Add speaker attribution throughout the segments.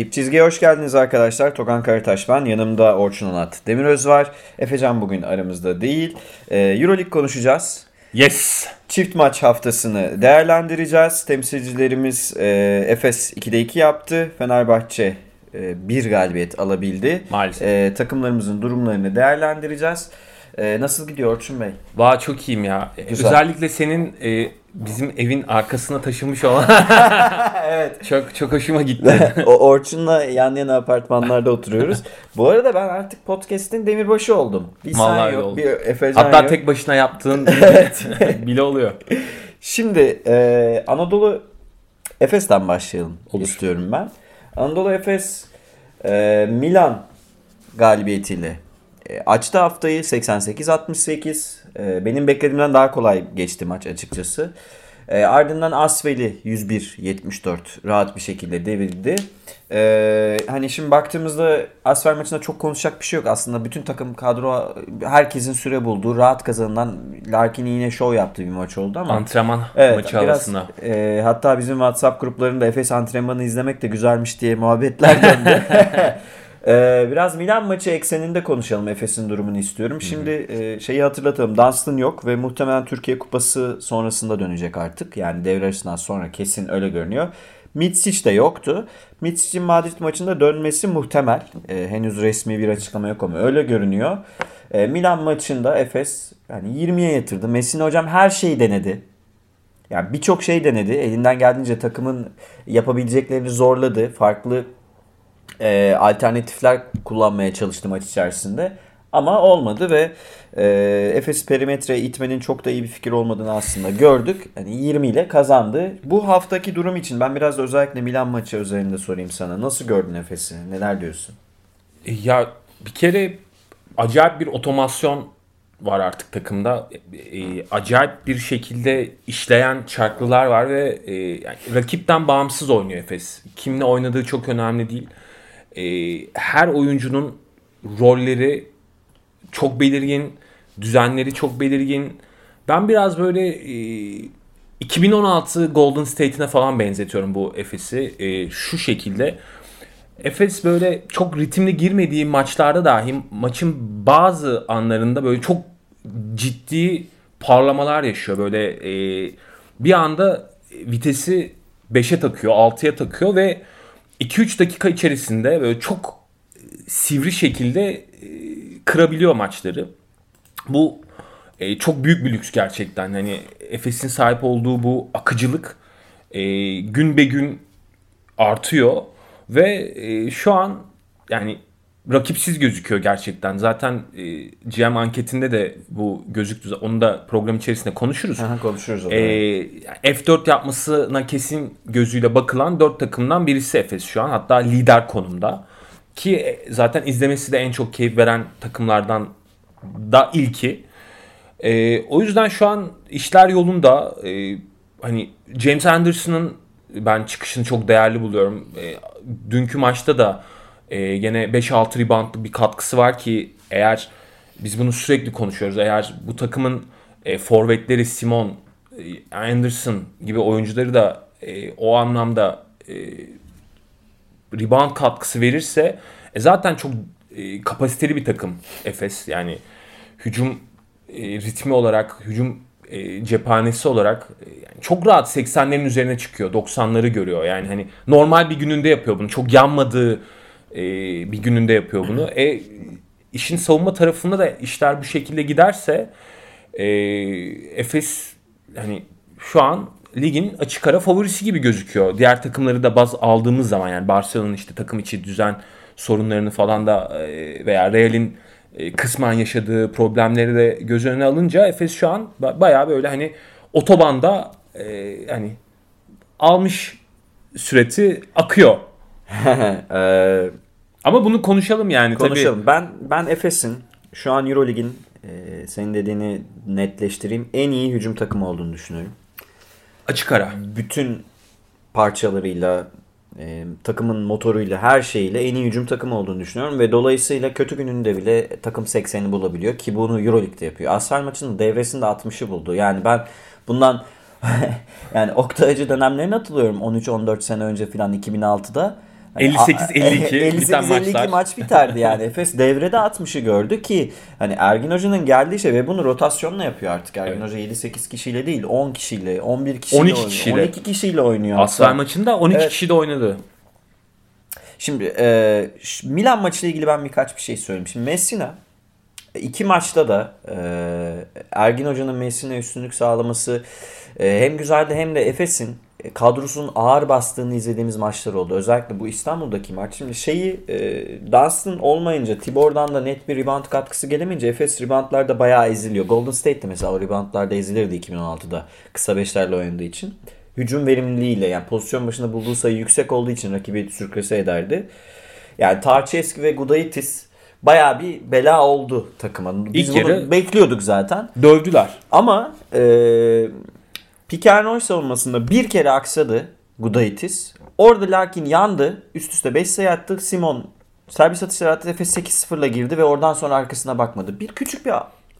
Speaker 1: Dip çizgiye hoş geldiniz arkadaşlar. Tokan Karataş ben. Yanımda Orçun Onat Demiröz var. Efecan bugün aramızda değil. Ee, Euroleague konuşacağız.
Speaker 2: Yes.
Speaker 1: Çift maç haftasını değerlendireceğiz. Temsilcilerimiz e, Efes 2'de 2 yaptı. Fenerbahçe e, bir galibiyet alabildi.
Speaker 2: Maalesef.
Speaker 1: E, takımlarımızın durumlarını değerlendireceğiz. E, nasıl gidiyor Orçun Bey?
Speaker 2: Vay çok iyiyim ya.
Speaker 1: Güzel.
Speaker 2: Özellikle senin e, bizim evin arkasına taşınmış olan
Speaker 1: evet.
Speaker 2: çok çok hoşuma gitti.
Speaker 1: o Orçun'la yan yana apartmanlarda oturuyoruz. Bu arada ben artık podcast'in demirbaşı oldum. Bir
Speaker 2: Vallahi
Speaker 1: sen yok,
Speaker 2: oldu.
Speaker 1: bir Efecan
Speaker 2: Hatta
Speaker 1: yok.
Speaker 2: tek başına yaptığın bile oluyor.
Speaker 1: Şimdi e, Anadolu Efes'ten başlayalım
Speaker 2: Olur.
Speaker 1: istiyorum ben. Anadolu Efes e, Milan galibiyetiyle e, açtı haftayı 88-68. E, benim beklediğimden daha kolay geçti maç açıkçası. E, ardından Asvel'i 101-74 rahat bir şekilde devirdi. E, hani şimdi baktığımızda Asvel maçında çok konuşacak bir şey yok. Aslında bütün takım kadro herkesin süre bulduğu rahat kazanılan Larkin yine şov yaptığı bir maç oldu ama.
Speaker 2: Antrenman
Speaker 1: Evet,
Speaker 2: maçı
Speaker 1: biraz,
Speaker 2: havasında.
Speaker 1: e, hatta bizim WhatsApp gruplarında Efes antrenmanı izlemek de güzelmiş diye muhabbetler döndü. E, biraz Milan maçı ekseninde konuşalım Efes'in durumunu istiyorum. Şimdi e, şeyi hatırlatalım. Dunstan yok ve muhtemelen Türkiye Kupası sonrasında dönecek artık. Yani devre arasından sonra kesin öyle görünüyor. Mitsic de yoktu. Mitsic'in Madrid maçında dönmesi muhtemel. E, henüz resmi bir açıklama yok ama öyle görünüyor. E, Milan maçında Efes yani 20'ye yatırdı. Messina hocam her şeyi denedi. Yani birçok şey denedi. Elinden geldiğince takımın yapabileceklerini zorladı. Farklı e, alternatifler kullanmaya çalıştı maç içerisinde. Ama olmadı ve e, Efes perimetre itmenin çok da iyi bir fikir olmadığını aslında gördük. Yani 20 ile kazandı. Bu haftaki durum için ben biraz özellikle Milan maçı üzerinde sorayım sana. Nasıl gördün Efes'i? Neler diyorsun?
Speaker 2: E, Ya bir kere acayip bir otomasyon var artık takımda. E, acayip bir şekilde işleyen çarklılar var ve e, yani rakipten bağımsız oynuyor Efes. Kimle oynadığı çok önemli değil. E, her oyuncunun rolleri çok belirgin, düzenleri çok belirgin. Ben biraz böyle e, 2016 Golden State'ine falan benzetiyorum bu Efes'i. E, şu şekilde. Efes böyle çok ritimli girmediği maçlarda dahi maçın bazı anlarında böyle çok ciddi parlamalar yaşıyor. Böyle e, bir anda vitesi 5'e takıyor, 6'ya takıyor ve 2-3 dakika içerisinde böyle çok sivri şekilde e, kırabiliyor maçları. Bu e, çok büyük bir lüks gerçekten. Hani Efes'in sahip olduğu bu akıcılık e, gün be gün artıyor ve e, şu an yani rakipsiz gözüküyor gerçekten. Zaten e, GM anketinde de bu gözüktü. Onu da program içerisinde konuşuruz.
Speaker 1: Aha, konuşuruz
Speaker 2: E, F4 yapmasına kesin gözüyle bakılan 4 takımdan birisi Efes şu an. Hatta lider konumda. Ki e, zaten izlemesi de en çok keyif veren takımlardan da ilki. E, o yüzden şu an işler yolunda. E, hani James Anderson'ın ben çıkışını çok değerli buluyorum. E, dünkü maçta da e, gene 5-6 reboundlık bir katkısı var ki eğer biz bunu sürekli konuşuyoruz. Eğer bu takımın e, forvetleri Simon, e, Anderson gibi oyuncuları da e, o anlamda e, rebound katkısı verirse e, zaten çok e, kapasiteli bir takım Efes. Yani hücum e, ritmi olarak, hücum e, cephanesi olarak e, yani çok rahat 80'lerin üzerine çıkıyor. 90'ları görüyor. Yani hani normal bir gününde yapıyor bunu. Çok yanmadığı e, bir gününde yapıyor bunu. E, işin savunma tarafında da işler bu şekilde giderse e, Efes hani şu an ligin açık ara favorisi gibi gözüküyor. Diğer takımları da baz aldığımız zaman yani Barcelona'nın işte takım içi düzen sorunlarını falan da e, veya Real'in e, kısmen yaşadığı problemleri de göz önüne alınca Efes şu an ba- bayağı böyle hani otobanda e, hani almış süreti akıyor.
Speaker 1: Ee,
Speaker 2: Ama bunu konuşalım yani
Speaker 1: Konuşalım. Ben ben Efes'in şu an EuroLeague'in e, senin dediğini netleştireyim. En iyi hücum takımı olduğunu düşünüyorum.
Speaker 2: tabii. Açık ara.
Speaker 1: Bütün parçalarıyla e, takımın motoruyla her şeyiyle en iyi hücum takımı olduğunu düşünüyorum ve dolayısıyla kötü gününde bile takım 80'i bulabiliyor ki bunu Euroleague'de yapıyor. Arsenal maçının devresinde 60'ı buldu. Yani ben bundan yani Oktay Hacı dönemlerine hatırlıyorum 13-14 sene önce filan 2006'da. Hani
Speaker 2: 58-52 biten
Speaker 1: 58-52
Speaker 2: maçlar.
Speaker 1: maç biterdi yani. Efes devrede 60'ı gördü ki hani Ergin Hoca'nın geldiği şey ve bunu rotasyonla yapıyor artık. Ergin
Speaker 2: Evet.
Speaker 1: Hoca 7-8 kişiyle değil 10 kişiyle 11 kişiyle
Speaker 2: 12
Speaker 1: oynuyor.
Speaker 2: kişiyle.
Speaker 1: 12 kişiyle oynuyor.
Speaker 2: Asfer maçında 12
Speaker 1: Evet.
Speaker 2: kişi de oynadı.
Speaker 1: Şimdi e, Milan maçıyla ilgili ben birkaç bir şey söyleyeyim. Şimdi Messina iki maçta da e, Ergin Hoca'nın Messina üstünlük sağlaması e, hem güzeldi hem de Efes'in e, kadrosunun ağır bastığını izlediğimiz maçlar oldu. Özellikle bu İstanbul'daki maç. Şimdi şeyi e, Dunstan olmayınca Tibor'dan da net bir rebound katkısı gelemeyince Efes reboundlarda bayağı eziliyor. Golden State de mesela o reboundlarda ezilirdi 2016'da kısa beşlerle oynadığı için. Hücum verimliliğiyle yani pozisyon başında bulduğu sayı yüksek olduğu için rakibi sürklese ederdi. Yani Tarçeski ve Gudaitis bayağı bir bela oldu takıma. Biz
Speaker 2: İlk
Speaker 1: bunu bekliyorduk zaten.
Speaker 2: Dövdüler.
Speaker 1: Ama e, roll savunmasında bir kere aksadı Gudaitis. Orada Larkin yandı. Üst üste 5 sayı attı. Simon servis atışları attı. Efes 8-0'la girdi ve oradan sonra arkasına bakmadı. Bir küçük bir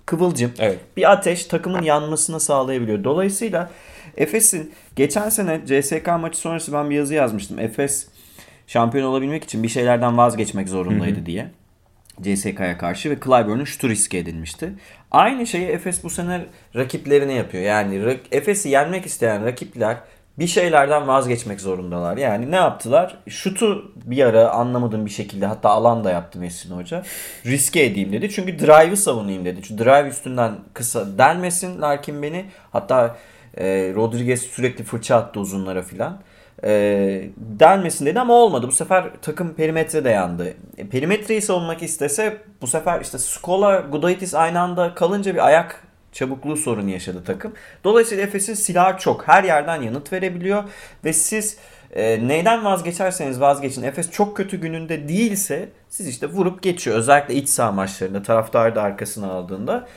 Speaker 1: kıvılcım,
Speaker 2: Evet.
Speaker 1: bir ateş takımın yanmasını sağlayabiliyor. Dolayısıyla Efes'in geçen sene CSK maçı sonrası ben bir yazı yazmıştım. Efes şampiyon olabilmek için bir şeylerden vazgeçmek zorundaydı diye. CSK'ya karşı ve Clyburn'un şutu riske edilmişti. Aynı şeyi Efes bu sene rakiplerine yapıyor. Yani Efes'i yenmek isteyen rakipler bir şeylerden vazgeçmek zorundalar. Yani ne yaptılar? Şutu bir ara anlamadığım bir şekilde hatta alan da yaptı Messi Hoca. Riske edeyim dedi. Çünkü drive'ı savunayım dedi. Çünkü drive üstünden kısa delmesin Larkin beni. Hatta e, Rodriguez sürekli fırça attı uzunlara filan. E, delmesin dedi ama olmadı. Bu sefer takım perimetre de yandı. E, perimetreyi savunmak istese bu sefer işte Skola, Gudaitis aynı anda kalınca bir ayak çabukluğu sorunu yaşadı takım. Dolayısıyla Efes'in silahı çok. Her yerden yanıt verebiliyor ve siz e, neyden vazgeçerseniz vazgeçin. Efes çok kötü gününde değilse siz işte vurup geçiyor. Özellikle iç saha maçlarında taraftarı da arkasına aldığında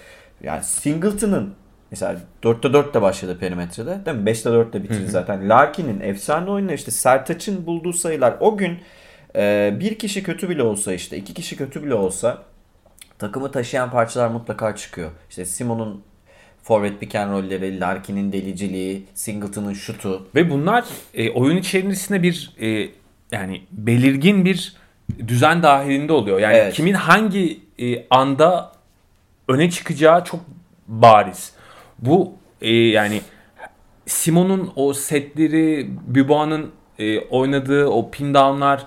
Speaker 1: yani Singleton'ın Mesela 4'te 4 de başladı perimetrede. Değil mi? 5'te 4 de bitirdi zaten. Larkin'in efsane oyunu işte Sertaç'ın bulduğu sayılar o gün e, bir kişi kötü bile olsa işte iki kişi kötü bile olsa takımı taşıyan parçalar mutlaka çıkıyor. İşte Simon'un forvet pick and roll'leri, Larkin'in deliciliği, Singleton'ın şutu.
Speaker 2: Ve bunlar e, oyun içerisinde bir e, yani belirgin bir düzen dahilinde oluyor. Yani
Speaker 1: Evet.
Speaker 2: kimin hangi e, anda öne çıkacağı çok bariz. Bu e, yani Simon'un o setleri, Büboğa'nın e, oynadığı o pin down'lar,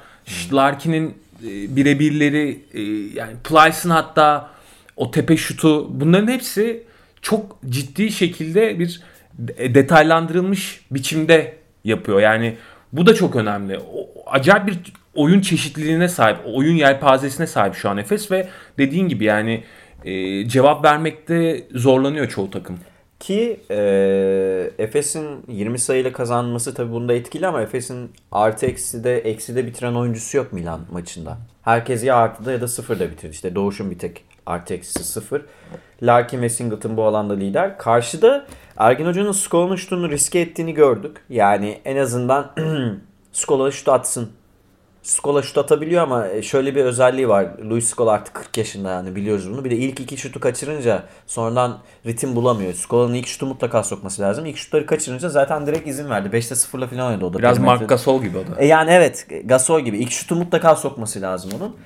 Speaker 2: Larkin'in e, birebirleri, e, yani Plyce'ın hatta o tepe şutu bunların hepsi çok ciddi şekilde bir de- detaylandırılmış biçimde yapıyor. Yani bu da çok önemli. O, acayip bir oyun çeşitliliğine sahip, oyun yelpazesine sahip şu an Efes ve dediğin gibi yani e, cevap vermekte zorlanıyor çoğu takım.
Speaker 1: Ki e, Efes'in 20 sayıyla kazanması tabii bunda etkili ama Efes'in artı eksi de eksi de bitiren oyuncusu yok Milan maçında. Herkes ya artıda ya da sıfırda bitirdi. İşte Doğuş'un bir tek artı eksisi sıfır. Larkin ve Singleton bu alanda lider. Karşıda Ergin Hoca'nın Skola'nın şutunu riske ettiğini gördük. Yani en azından Skola şut atsın. Skola şut atabiliyor ama şöyle bir özelliği var. Luis Skola artık 40 yaşında yani biliyoruz bunu. Bir de ilk iki şutu kaçırınca sonradan ritim bulamıyor. Skola'nın ilk şutu mutlaka sokması lazım. İlk şutları kaçırınca zaten direkt izin verdi. 5'te 0'la falan oynadı o da.
Speaker 2: Biraz. Mark Gasol gibi o da.
Speaker 1: E yani evet Gasol gibi ilk şutu mutlaka sokması lazım onun.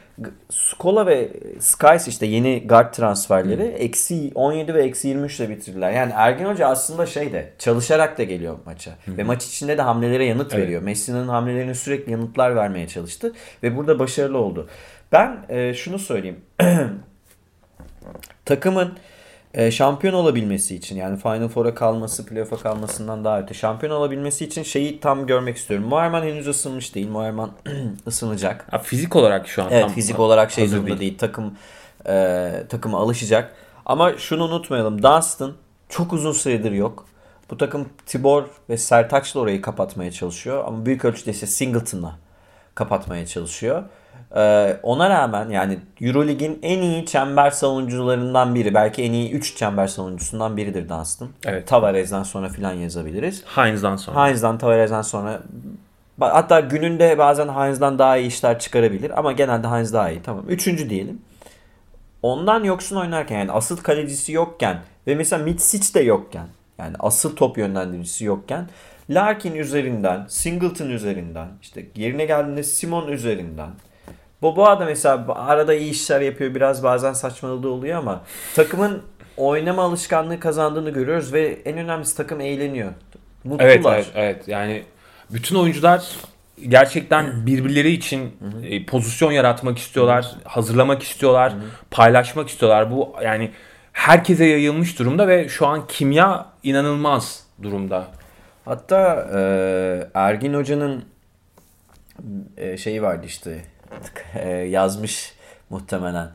Speaker 1: Skola ve Skies işte yeni guard transferleri eksi 17 ve eksi 23 ile bitirdiler. Yani Ergin Hoca aslında şey de çalışarak da geliyor maça. Ve maç içinde de hamlelere yanıt
Speaker 2: Evet.
Speaker 1: veriyor. Messi'nin hamlelerine sürekli yanıtlar vermeye çalıştı. Ve burada başarılı oldu. Ben e, şunu söyleyeyim. Takımın e, şampiyon olabilmesi için yani Final Four'a kalması, playoff'a kalmasından daha öte şampiyon olabilmesi için şeyi tam görmek istiyorum. Muharman henüz ısınmış değil. Muharman ısınacak.
Speaker 2: Ha, fizik olarak şu an
Speaker 1: Evet
Speaker 2: tam
Speaker 1: fizik olarak şey durumda değil. Takım e, takıma alışacak. Ama şunu unutmayalım. Dunstan çok uzun süredir yok. Bu takım Tibor ve Sertaç'la orayı kapatmaya çalışıyor. Ama büyük ölçüde ise Singleton'la kapatmaya çalışıyor. E, ona rağmen yani Eurolig'in en iyi çember savunucularından biri. Belki en iyi 3 çember savunucusundan biridir Dunstan.
Speaker 2: Evet.
Speaker 1: Tavares'den sonra filan yazabiliriz.
Speaker 2: Heinz'dan sonra.
Speaker 1: Heinz'dan Tavares'den sonra Hatta gününde bazen Heinz'dan daha iyi işler çıkarabilir ama genelde Heinz daha iyi. Tamam. Üçüncü diyelim. Ondan yoksun oynarken yani asıl kalecisi yokken ve mesela Mitsic de yokken yani asıl top yönlendiricisi yokken Larkin üzerinden, Singleton üzerinden, işte yerine geldiğinde Simon üzerinden. Boboa da mesela arada iyi işler yapıyor. Biraz bazen saçmaladığı oluyor ama takımın oynama alışkanlığı kazandığını görüyoruz ve en önemlisi takım eğleniyor. Mutlular.
Speaker 2: Evet, evet, evet. Yani bütün oyuncular gerçekten birbirleri için e, pozisyon yaratmak istiyorlar, hazırlamak istiyorlar, paylaşmak istiyorlar. Bu yani herkese yayılmış durumda ve şu an kimya inanılmaz durumda.
Speaker 1: Hatta e, Ergin Hoca'nın e, şeyi vardı işte e, yazmış muhtemelen.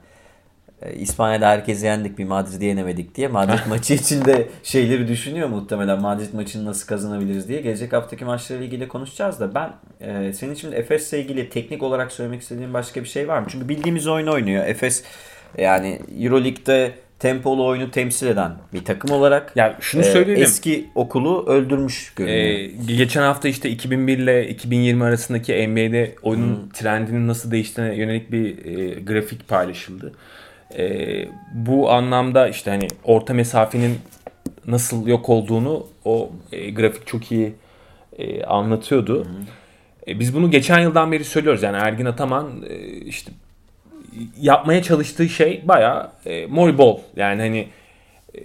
Speaker 1: E, İspanya'da herkesi yendik bir Madrid'i yenemedik diye. Madrid maçı için de şeyleri düşünüyor muhtemelen. Madrid maçını nasıl kazanabiliriz diye. Gelecek haftaki maçlarla ilgili konuşacağız da ben e, senin şimdi Efes'le ilgili teknik olarak söylemek istediğin başka bir şey var mı? Çünkü bildiğimiz oyunu oynuyor. Efes yani Euroleague'de tempolu oyunu temsil eden bir takım olarak
Speaker 2: Ya şunu
Speaker 1: e,
Speaker 2: söyleyelim.
Speaker 1: eski okulu öldürmüş görünüyor.
Speaker 2: Ee, geçen hafta işte 2001 ile 2020 arasındaki NBA'de oyunun trendinin nasıl değiştiğine yönelik bir e, grafik paylaşıldı. E, bu anlamda işte hani orta mesafenin nasıl yok olduğunu o e, grafik çok iyi e, anlatıyordu. E, biz bunu geçen yıldan beri söylüyoruz. Yani Ergin Ataman e, işte yapmaya çalıştığı şey bayağı e, mori ball. Yani hani e,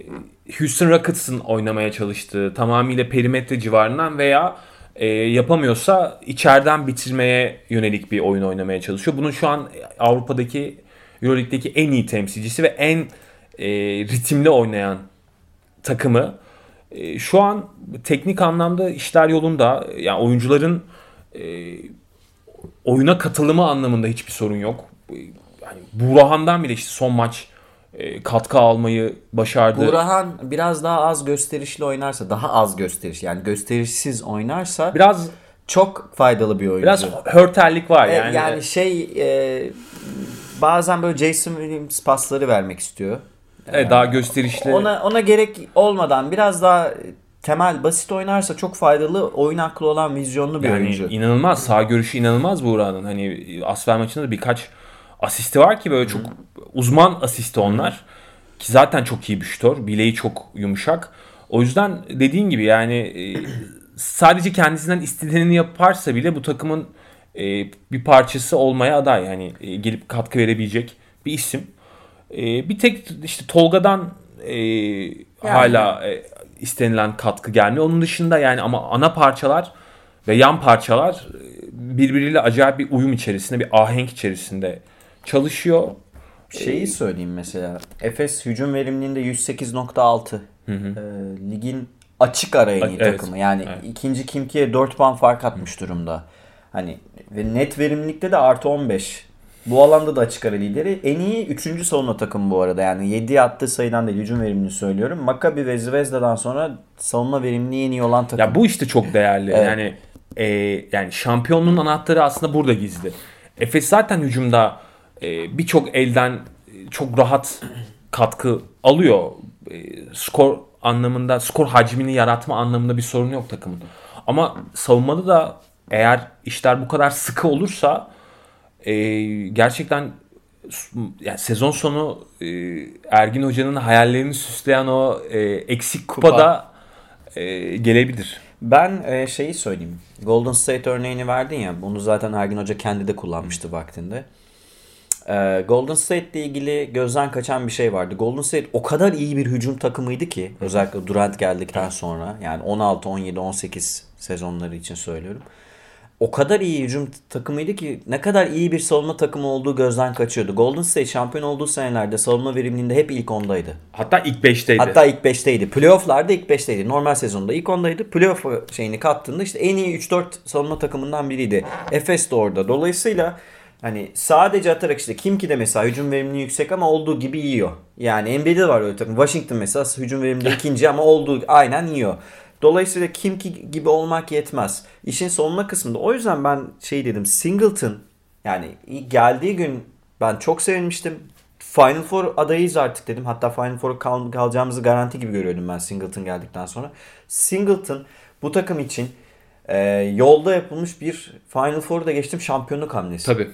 Speaker 2: Houston Rockets'ın oynamaya çalıştığı tamamıyla perimetre civarından veya e, yapamıyorsa içeriden bitirmeye yönelik bir oyun oynamaya çalışıyor. Bunun şu an Avrupa'daki Euroleague'deki en iyi temsilcisi ve en e, ritimli oynayan takımı. E, şu an teknik anlamda işler yolunda. Yani oyuncuların e, oyuna katılımı anlamında hiçbir sorun yok. Burhan'dan bile işte son maç e, katkı almayı başardı.
Speaker 1: Burhan biraz daha az gösterişli oynarsa, daha az gösteriş yani gösterişsiz oynarsa
Speaker 2: Biraz
Speaker 1: çok faydalı bir oyuncu.
Speaker 2: biraz hörterlik var
Speaker 1: E,
Speaker 2: yani.
Speaker 1: yani, şey e, bazen böyle Jason Williams pasları vermek istiyor.
Speaker 2: Evet, daha gösterişli.
Speaker 1: Ona ona gerek olmadan biraz daha temel basit oynarsa çok faydalı oyun aklı olan vizyonlu bir
Speaker 2: yani
Speaker 1: oyuncu.
Speaker 2: inanılmaz sağ görüşü inanılmaz Buğra'nın. Hani Asfer maçında da birkaç asisti var ki böyle çok uzman asisti onlar. Ki zaten çok iyi bir şutör. Bileği çok yumuşak. O yüzden dediğin gibi yani e, sadece kendisinden istediğini yaparsa bile bu takımın e, bir parçası olmaya aday. Yani e, gelip katkı verebilecek bir isim. Bir tek işte Tolga'dan e, hala istenilen katkı gelmiyor. Onun dışında yani ama ana parçalar ve yan parçalar birbiriyle acayip bir uyum içerisinde, bir ahenk içerisinde çalışıyor.
Speaker 1: Şeyi söyleyeyim mesela. Efes hücum verimliliğinde 108.6. Ee, ligin açık ara en iyi
Speaker 2: Evet,
Speaker 1: takımı. Yani
Speaker 2: evet.
Speaker 1: ikinci Kimki'ye 4 puan fark atmış durumda. Hani ve net verimlilikte de artı 15. Bu alanda da açık ara lideri. En iyi 3. savunma takımı bu arada. Yani 7 attığı sayıdan değil hücum verimliliğini söylüyorum. Maccabi ve Zvezda'dan sonra savunma verimliliği en iyi olan takım.
Speaker 2: Ya bu işte çok değerli.
Speaker 1: Evet.
Speaker 2: Yani e, yani şampiyonluğun anahtarı aslında burada gizli. Efes zaten hücumda e, birçok elden e, çok rahat katkı alıyor. E, skor anlamında, skor hacmini yaratma anlamında bir sorun yok takımın. Ama savunmada da eğer işler bu kadar sıkı olursa e, gerçekten yani sezon sonu e, Ergin Hoca'nın hayallerini süsleyen o e, eksik kupada e, gelebilir.
Speaker 1: Ben e, şeyi söyleyeyim. Golden State örneğini verdin ya. Bunu zaten Ergin Hoca kendi de kullanmıştı vaktinde. E, Golden State ile ilgili gözden kaçan bir şey vardı. Golden State o kadar iyi bir hücum takımıydı ki özellikle Durant geldikten sonra yani 16, 17, 18 sezonları için söylüyorum. O kadar iyi hücum takımıydı ki ne kadar iyi bir savunma takımı olduğu gözden kaçıyordu. Golden State şampiyon olduğu senelerde savunma verimliliğinde hep ilk ondaydı.
Speaker 2: Hatta ilk 5'teydi.
Speaker 1: Hatta ilk 5'teydi. Playoff'larda ilk 5'teydi. Normal sezonda ilk 10'daydı. Playoff şeyini kattığında işte en iyi 3-4 savunma takımından biriydi. Efes de orada. Dolayısıyla hani sadece atarak işte kim ki de mesela hücum verimliliği yüksek ama olduğu gibi yiyor. Yani NBA'de de var öyle takım. Washington mesela hücum verimliliği ikinci ama olduğu aynen yiyor. Dolayısıyla kim ki gibi olmak yetmez. İşin savunma kısmında. O yüzden ben şey dedim. Singleton yani geldiği gün ben çok sevinmiştim. Final Four adayıyız artık dedim. Hatta Final Four'a kal- kalacağımızı garanti gibi görüyordum ben Singleton geldikten sonra. Singleton bu takım için e, yolda yapılmış bir Final Four'u da geçtim şampiyonluk hamlesi.
Speaker 2: Tabii.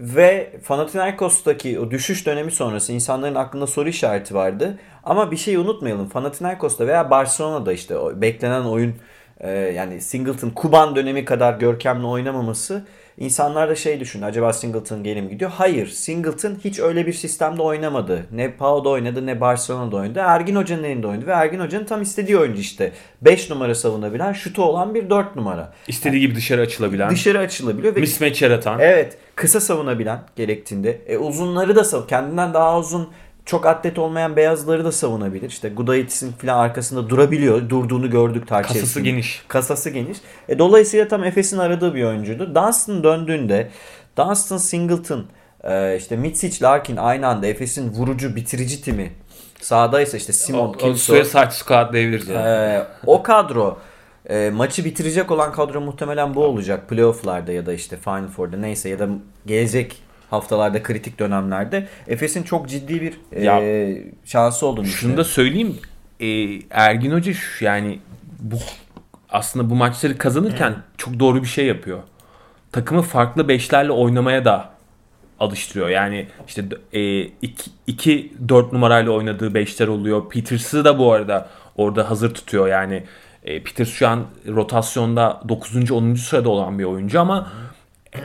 Speaker 1: Ve Panathinaikos'taki o düşüş dönemi sonrası insanların aklında soru işareti vardı. Ama bir şey unutmayalım. Panathinaikos'ta veya Barcelona'da işte o beklenen oyun e, yani Singleton Kuban dönemi kadar görkemli oynamaması insanlar da şey düşündü. Acaba Singleton geri mi gidiyor? Hayır. Singleton hiç öyle bir sistemde oynamadı. Ne Pau'da oynadı ne Barcelona'da oynadı. Ergin Hoca'nın elinde oynadı ve Ergin Hoca'nın tam istediği oyuncu işte. 5 numara savunabilen, şutu olan bir 4 numara.
Speaker 2: İstediği gibi dışarı açılabilen,
Speaker 1: Dışarı açılabiliyor ve
Speaker 2: mismatch yaratan.
Speaker 1: Evet. Kısa savunabilen gerektiğinde. E, uzunları da sav kendinden daha uzun çok atlet olmayan beyazları da savunabilir. İşte Gudaitis'in falan arkasında durabiliyor. Durduğunu gördük tarih
Speaker 2: Kasası geniş.
Speaker 1: Kasası geniş. E, dolayısıyla tam Efes'in aradığı bir oyuncuydu. Dunstan döndüğünde Dunstan Singleton e, işte Mitsic Larkin aynı anda Efes'in vurucu bitirici timi sahadaysa işte Simon
Speaker 2: O, o
Speaker 1: Kilso
Speaker 2: Suicide Squad diyebiliriz yani.
Speaker 1: ee, o kadro e, maçı bitirecek olan kadro muhtemelen bu olacak. Playoff'larda ya da işte Final Four'da neyse ya da gelecek haftalarda kritik dönemlerde Efes'in çok ciddi bir e,
Speaker 2: Ya,
Speaker 1: şansı olduğunu
Speaker 2: Şunu da söyleyeyim. e, Ergin Hoca şu- yani bu aslında bu maçları kazanırken çok doğru bir şey yapıyor. Takımı farklı beşlerle oynamaya da alıştırıyor. Yani işte 2 4 numarayla oynadığı beşler oluyor. Peters'ı da bu arada orada hazır tutuyor. Yani e, Peters şu an rotasyonda 9. 10. sırada olan bir oyuncu ama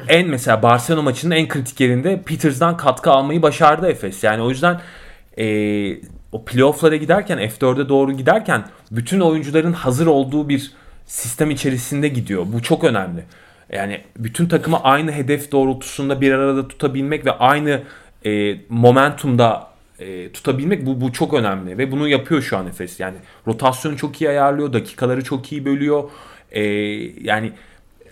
Speaker 2: en mesela Barcelona maçının en kritik yerinde Peters'dan katkı almayı başardı Efes. Yani o yüzden e, o playoff'lara giderken F4'e doğru giderken bütün oyuncuların hazır olduğu bir sistem içerisinde gidiyor. Bu çok önemli. Yani bütün takımı aynı hedef doğrultusunda bir arada tutabilmek ve aynı e, momentumda e, tutabilmek bu, bu çok önemli ve bunu yapıyor şu an Efes. Yani rotasyonu çok iyi ayarlıyor, dakikaları çok iyi bölüyor. E, yani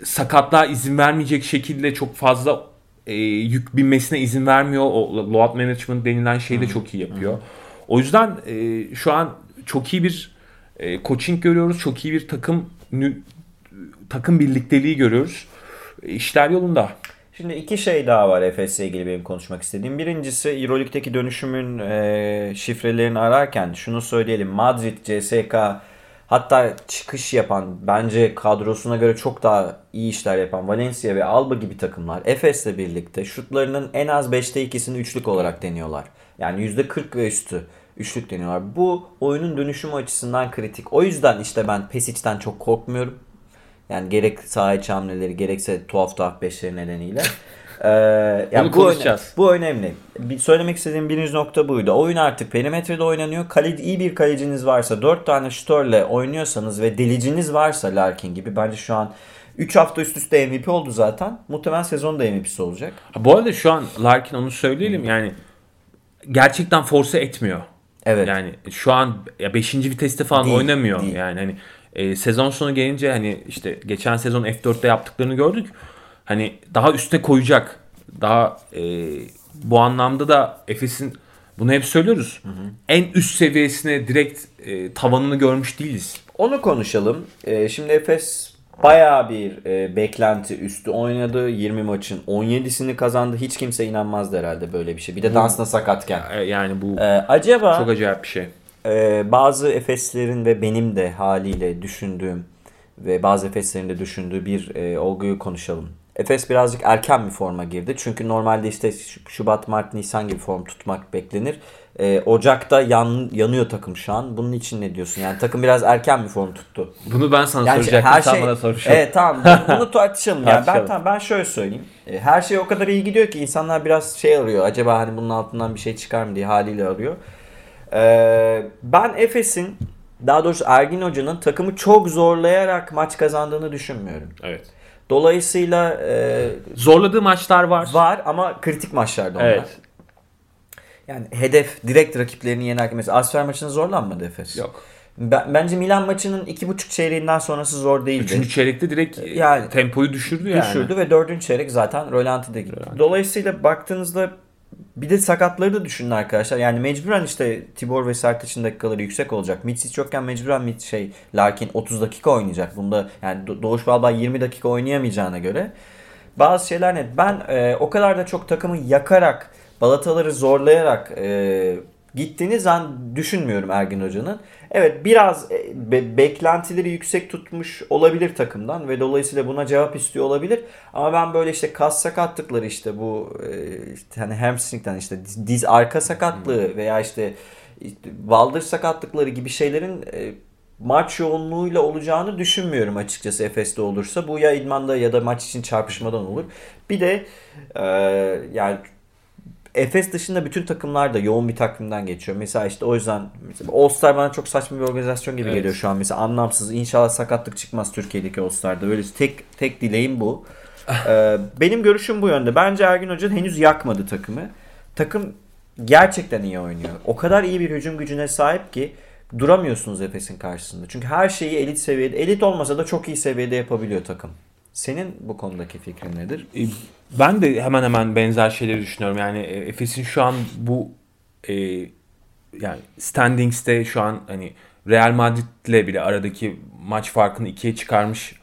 Speaker 2: sakatlığa izin vermeyecek şekilde çok fazla e, yük binmesine izin vermiyor. O load management denilen şeyi de çok iyi yapıyor. O yüzden e, şu an çok iyi bir e, coaching görüyoruz. Çok iyi bir takım takım birlikteliği görüyoruz. E, İşler yolunda.
Speaker 1: Şimdi iki şey daha var Efes'le ilgili benim konuşmak istediğim. Birincisi Euroleague'deki dönüşümün e, şifrelerini ararken şunu söyleyelim. Madrid, CSK hatta çıkış yapan bence kadrosuna göre çok daha iyi işler yapan Valencia ve Alba gibi takımlar Efes'le birlikte şutlarının en az 5'te 2'sini üçlük olarak deniyorlar. Yani %40 ve üstü üçlük deniyorlar. Bu oyunun dönüşümü açısından kritik. O yüzden işte ben Pesic'ten çok korkmuyorum. Yani gerek saha içi hamleleri gerekse tuhaf tuhaf beşleri nedeniyle. Ee, yani bu, öne-
Speaker 2: konuşacağız.
Speaker 1: bu önemli. Bir, söylemek istediğim birinci nokta buydu. Oyun artık perimetrede oynanıyor. Kale, iyi bir kaleciniz varsa, 4 tane şutörle oynuyorsanız ve deliciniz varsa Larkin gibi bence şu an 3 hafta üst üste MVP oldu zaten. Muhtemelen sezon da MVP'si olacak.
Speaker 2: Ha, Bu arada şu an Larkin onu söyleyelim yani gerçekten force etmiyor.
Speaker 1: Evet.
Speaker 2: Yani şu an 5. viteste falan
Speaker 1: Değil,
Speaker 2: oynamıyor.
Speaker 1: değil.
Speaker 2: Yani hani e, sezon sonu gelince hani işte geçen sezon F4'te yaptıklarını gördük. Hani daha üste koyacak. Daha e, bu anlamda da Efes'in bunu hep söylüyoruz. En üst seviyesine direkt e, tavanını görmüş değiliz.
Speaker 1: Onu konuşalım. Ee, şimdi Efes bayağı bir e, beklenti üstü oynadı. 20 maçın 17'sini kazandı. Hiç kimse inanmazdı herhalde böyle bir şey. Bir de Dunstan sakatken.
Speaker 2: E, yani bu
Speaker 1: Ee, acaba
Speaker 2: çok acayip bir şey.
Speaker 1: Ee, bazı Efeslerin ve benim de haliyle düşündüğüm ve bazı Efeslerin de düşündüğü bir e, olguyu konuşalım. Efes birazcık erken bir forma girdi. Çünkü normalde işte Şubat, Mart, Nisan gibi form tutmak beklenir. Ee, Ocak'ta yan, yanıyor takım şu an. Bunun için ne diyorsun? Yani takım biraz erken bir form tuttu.
Speaker 2: Bunu ben sana
Speaker 1: Yani
Speaker 2: soracaktım.
Speaker 1: her şey
Speaker 2: bana soracaksın.
Speaker 1: Evet tamam bunu tartışalım. yani ben tamam ben şöyle söyleyeyim. E, Her şey o kadar iyi gidiyor ki insanlar biraz şey arıyor. Acaba hani bunun altından bir şey çıkar mı diye haliyle arıyor. Ee, ben Efes'in daha doğrusu Ergin Hoca'nın takımı çok zorlayarak maç kazandığını düşünmüyorum.
Speaker 2: Evet.
Speaker 1: Dolayısıyla e,
Speaker 2: Zorladığı maçlar var.
Speaker 1: var ama kritik maçlarda onlar.
Speaker 2: Evet.
Speaker 1: Yani hedef direkt rakiplerini yenerken mesela Asfer maçında zorlanmadı Efes.
Speaker 2: Yok.
Speaker 1: Ben- bence Milan maçının iki buçuk çeyreğinden sonrası zor değildi.
Speaker 2: Üçüncü çeyrekte direkt
Speaker 1: Yani-
Speaker 2: yani, tempoyu düşürdü yani.
Speaker 1: düşürdü ve dördüncü çeyrek zaten rölantide gitti. Dolayısıyla baktığınızda bir de sakatları da düşünün arkadaşlar. Yani mecburen işte Tibor ve Sertaç'ın dakikaları yüksek olacak. Mitsic yokken mecburen Mit şey Larkin 30 dakika oynayacak. Bunda yani Do- Doğuş Balbay 20 dakika oynayamayacağına göre bazı şeyler net. Ben e, o kadar da çok takımı yakarak balataları zorlayarak e, gittiğini zan düşünmüyorum Ergin Hoca'nın. Evet biraz e, be- beklentileri yüksek tutmuş olabilir takımdan ve dolayısıyla buna cevap istiyor olabilir. Ama ben böyle işte kas sakatlıkları işte bu e, işte hani hamstring'den işte diz, arka sakatlığı veya işte, işte baldır sakatlıkları gibi şeylerin e, maç yoğunluğuyla olacağını düşünmüyorum açıkçası Efes'te olursa. Bu ya idmanda ya da maç için çarpışmadan olur. Bir de e, yani Efes dışında bütün takımlar da yoğun bir takvimden geçiyor. Mesela işte o yüzden mesela All Star bana çok saçma bir organizasyon gibi
Speaker 2: Evet.
Speaker 1: geliyor şu an. Mesela anlamsız. İnşallah sakatlık çıkmaz Türkiye'deki All Star'da. Öyle tek tek dileğim bu. Ee, benim görüşüm bu yönde. Bence Ergin Hoca henüz yakmadı takımı. Takım gerçekten iyi oynuyor. O kadar iyi bir hücum gücüne sahip ki duramıyorsunuz Efes'in karşısında. Çünkü her şeyi elit seviyede, elit olmasa da çok iyi seviyede yapabiliyor takım. Senin bu konudaki fikrin nedir?
Speaker 2: E, Ben de hemen hemen benzer şeyleri düşünüyorum. Yani e, Efes'in şu an bu e, yani standings'te şu an hani Real Madrid'le bile aradaki maç farkını ikiye çıkarmış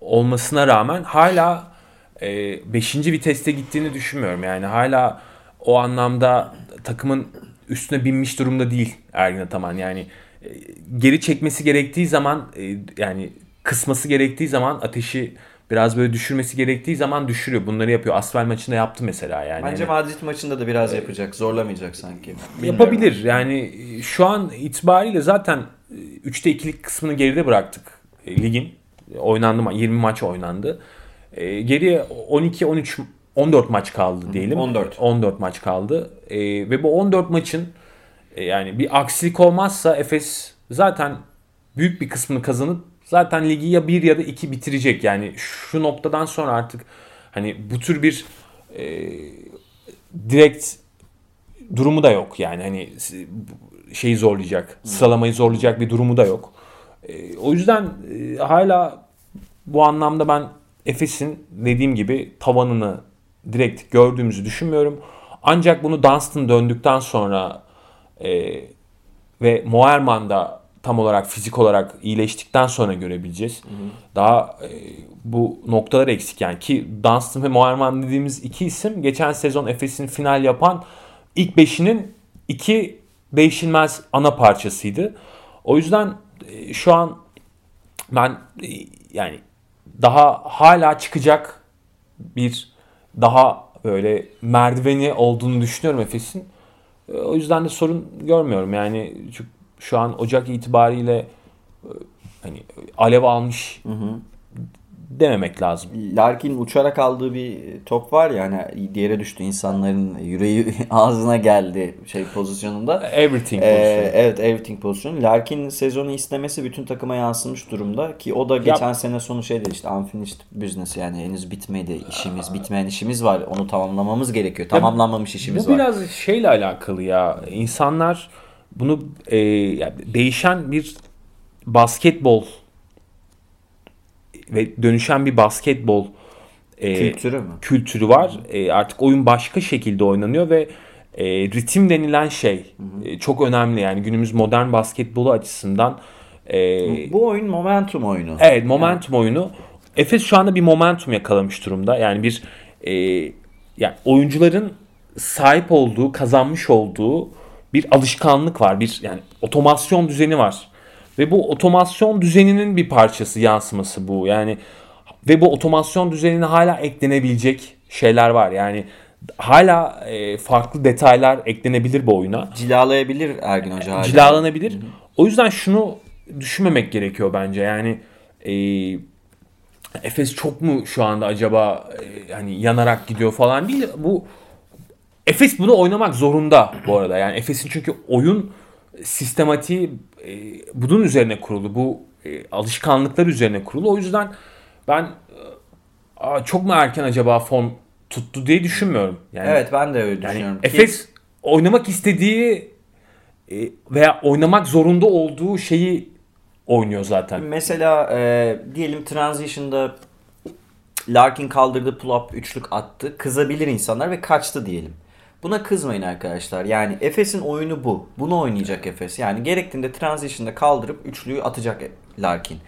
Speaker 2: olmasına rağmen hala 5. viteste gittiğini düşünmüyorum. Yani hala o anlamda takımın üstüne binmiş durumda değil Ergin Ataman. Yani e, geri çekmesi gerektiği zaman e, yani kısması gerektiği zaman ateşi biraz böyle düşürmesi gerektiği zaman düşürüyor. Bunları yapıyor. Asfel maçında yaptı mesela yani.
Speaker 1: Bence
Speaker 2: Hani-
Speaker 1: Madrid maçında da biraz yapacak. Zorlamayacak sanki. Bilmiyorum.
Speaker 2: Yapabilir. Yani e, şu an itibariyle zaten e, 3'te 2'lik kısmını geride bıraktık e, ligin. E, Oynandı ma 20 maç oynandı. E, geriye 12 13 14 maç kaldı diyelim.
Speaker 1: 14.
Speaker 2: 14 maç kaldı. E, ve bu 14 maçın e, yani bir aksilik olmazsa Efes zaten büyük bir kısmını kazanıp zaten ligi ya 1 ya da 2 bitirecek. Yani şu noktadan sonra artık hani bu tür bir e, direkt durumu da yok yani hani şeyi zorlayacak, sıralamayı zorlayacak bir durumu da yok. E, o yüzden e, hala bu anlamda ben Efes'in dediğim gibi tavanını direkt gördüğümüzü düşünmüyorum. Ancak bunu Dunstan döndükten sonra e, ve Moerman da tam olarak fizik olarak iyileştikten sonra görebileceğiz. Daha e, bu noktalar eksik yani ki Dunstan ve Moerman dediğimiz iki isim geçen sezon Efes'in final yapan ilk beşinin iki değişilmez ana parçasıydı. O yüzden e, şu an ben e, yani daha hala çıkacak bir daha böyle merdiveni olduğunu düşünüyorum Efes'in. E, O yüzden de sorun görmüyorum. Yani çünkü şu an Ocak itibariyle e, hani alev almış dememek lazım.
Speaker 1: Larkin uçarak aldığı bir top var ya hani yere düştü insanların yüreği ağzına geldi şey pozisyonunda.
Speaker 2: Everything
Speaker 1: Ee,
Speaker 2: pozisyonu.
Speaker 1: evet everything pozisyonu. Larkin sezonu istemesi bütün takıma yansımış durumda ki o da geçen sene sonu şey dedi işte unfinished business yani henüz bitmedi işimiz bitmeyen işimiz var onu tamamlamamız gerekiyor tamamlanmamış işimiz
Speaker 2: Bu
Speaker 1: var.
Speaker 2: biraz şeyle alakalı ya. İnsanlar bunu e, yani değişen bir basketbol ve dönüşen bir basketbol e,
Speaker 1: Kültürü mü?
Speaker 2: kültürü var. E, artık oyun başka şekilde oynanıyor ve e, ritim denilen şey e, çok önemli yani günümüz modern basketbolu açısından. E,
Speaker 1: Bu oyun momentum oyunu.
Speaker 2: Evet momentum oyunu. Efes şu anda bir momentum yakalamış durumda. Yani bir e, yani oyuncuların sahip olduğu, kazanmış olduğu bir alışkanlık var. Bir yani otomasyon düzeni var. Ve bu otomasyon düzeninin bir parçası, yansıması bu. Yani ve bu otomasyon düzenine hala eklenebilecek şeyler var. Yani hala e, farklı detaylar eklenebilir bu oyuna
Speaker 1: Cilalayabilir Ergin Hoca hala.
Speaker 2: cilalanabilir. O yüzden şunu düşünmemek gerekiyor bence. Yani e, Efes çok mu şu anda acaba e, hani yanarak gidiyor falan değil. Bu Efes bunu oynamak zorunda bu arada. Yani Efes'in çünkü oyun sistematiği e, bunun üzerine kurulu. Bu e, alışkanlıklar üzerine kurulu. O yüzden ben e, çok mu erken acaba form tuttu diye düşünmüyorum. Yani
Speaker 1: Evet ben de öyle
Speaker 2: yani
Speaker 1: düşünüyorum. Ki-
Speaker 2: Efes oynamak istediği e, veya oynamak zorunda olduğu şeyi oynuyor zaten.
Speaker 1: Mesela e, diyelim transition'da Larkin kaldırdı pull-up üçlük attı. Kızabilir insanlar ve kaçtı diyelim. Buna kızmayın arkadaşlar. Yani Efes'in oyunu bu. Bunu oynayacak Efes. Yani gerektiğinde transition'da kaldırıp üçlüyü atacak Larkin.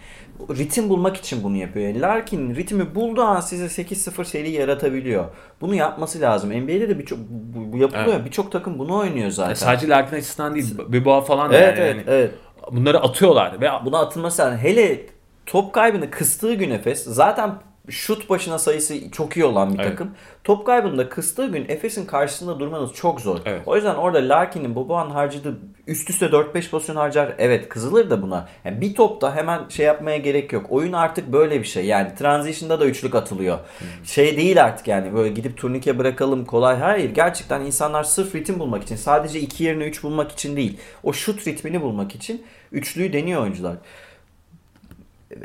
Speaker 1: Ritim bulmak için bunu yapıyor. Yani Larkin ritmi bulduğu an size 8-0 seri yaratabiliyor. Bunu yapması lazım. NBA'de de birçok bu, yapılıyor.
Speaker 2: Evet.
Speaker 1: Birçok takım bunu oynuyor zaten.
Speaker 2: Yani sadece Larkin açısından değil. Beboa falan da
Speaker 1: evet
Speaker 2: yani.
Speaker 1: evet evet.
Speaker 2: Bunları atıyorlar ve
Speaker 1: Buna atılması lazım. Hele top kaybını kıstığı gün Efes zaten şut başına sayısı çok iyi olan bir
Speaker 2: Evet.
Speaker 1: takım. Top kaybını da kıstığı gün Efes'in karşısında durmanız çok zor.
Speaker 2: Evet.
Speaker 1: O yüzden orada Larkin'in Boboğan harcadığı üst üste 4-5 pozisyon harcar. Evet kızılır da buna. Yani bir topta hemen şey yapmaya gerek yok. Oyun artık böyle bir şey. Yani transition'da da üçlük atılıyor. Şey değil artık yani böyle gidip turnike bırakalım kolay. Hayır gerçekten insanlar sırf ritim bulmak için sadece 2 yerine 3 bulmak için değil. O şut ritmini bulmak için üçlüyü deniyor oyuncular.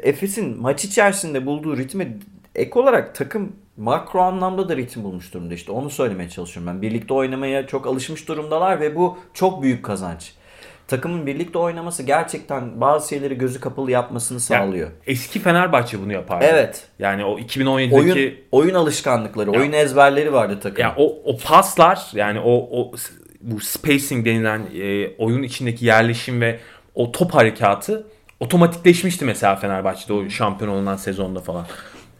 Speaker 1: Efes'in maç içerisinde bulduğu ritmi ek olarak takım makro anlamda da ritim bulmuş durumda işte onu söylemeye çalışıyorum ben. Birlikte oynamaya çok alışmış durumdalar ve bu çok büyük kazanç. Takımın birlikte oynaması gerçekten bazı şeyleri gözü kapalı yapmasını sağlıyor.
Speaker 2: eski Fenerbahçe bunu yapardı.
Speaker 1: Evet.
Speaker 2: Yani o 2017'deki
Speaker 1: Oyun oyun alışkanlıkları, oyun ezberleri vardı takım.
Speaker 2: ya o o paslar yani o o bu spacing denilen e, oyun içindeki yerleşim ve o top harekatı otomatikleşmişti mesela Fenerbahçe'de o şampiyon olunan sezonda falan.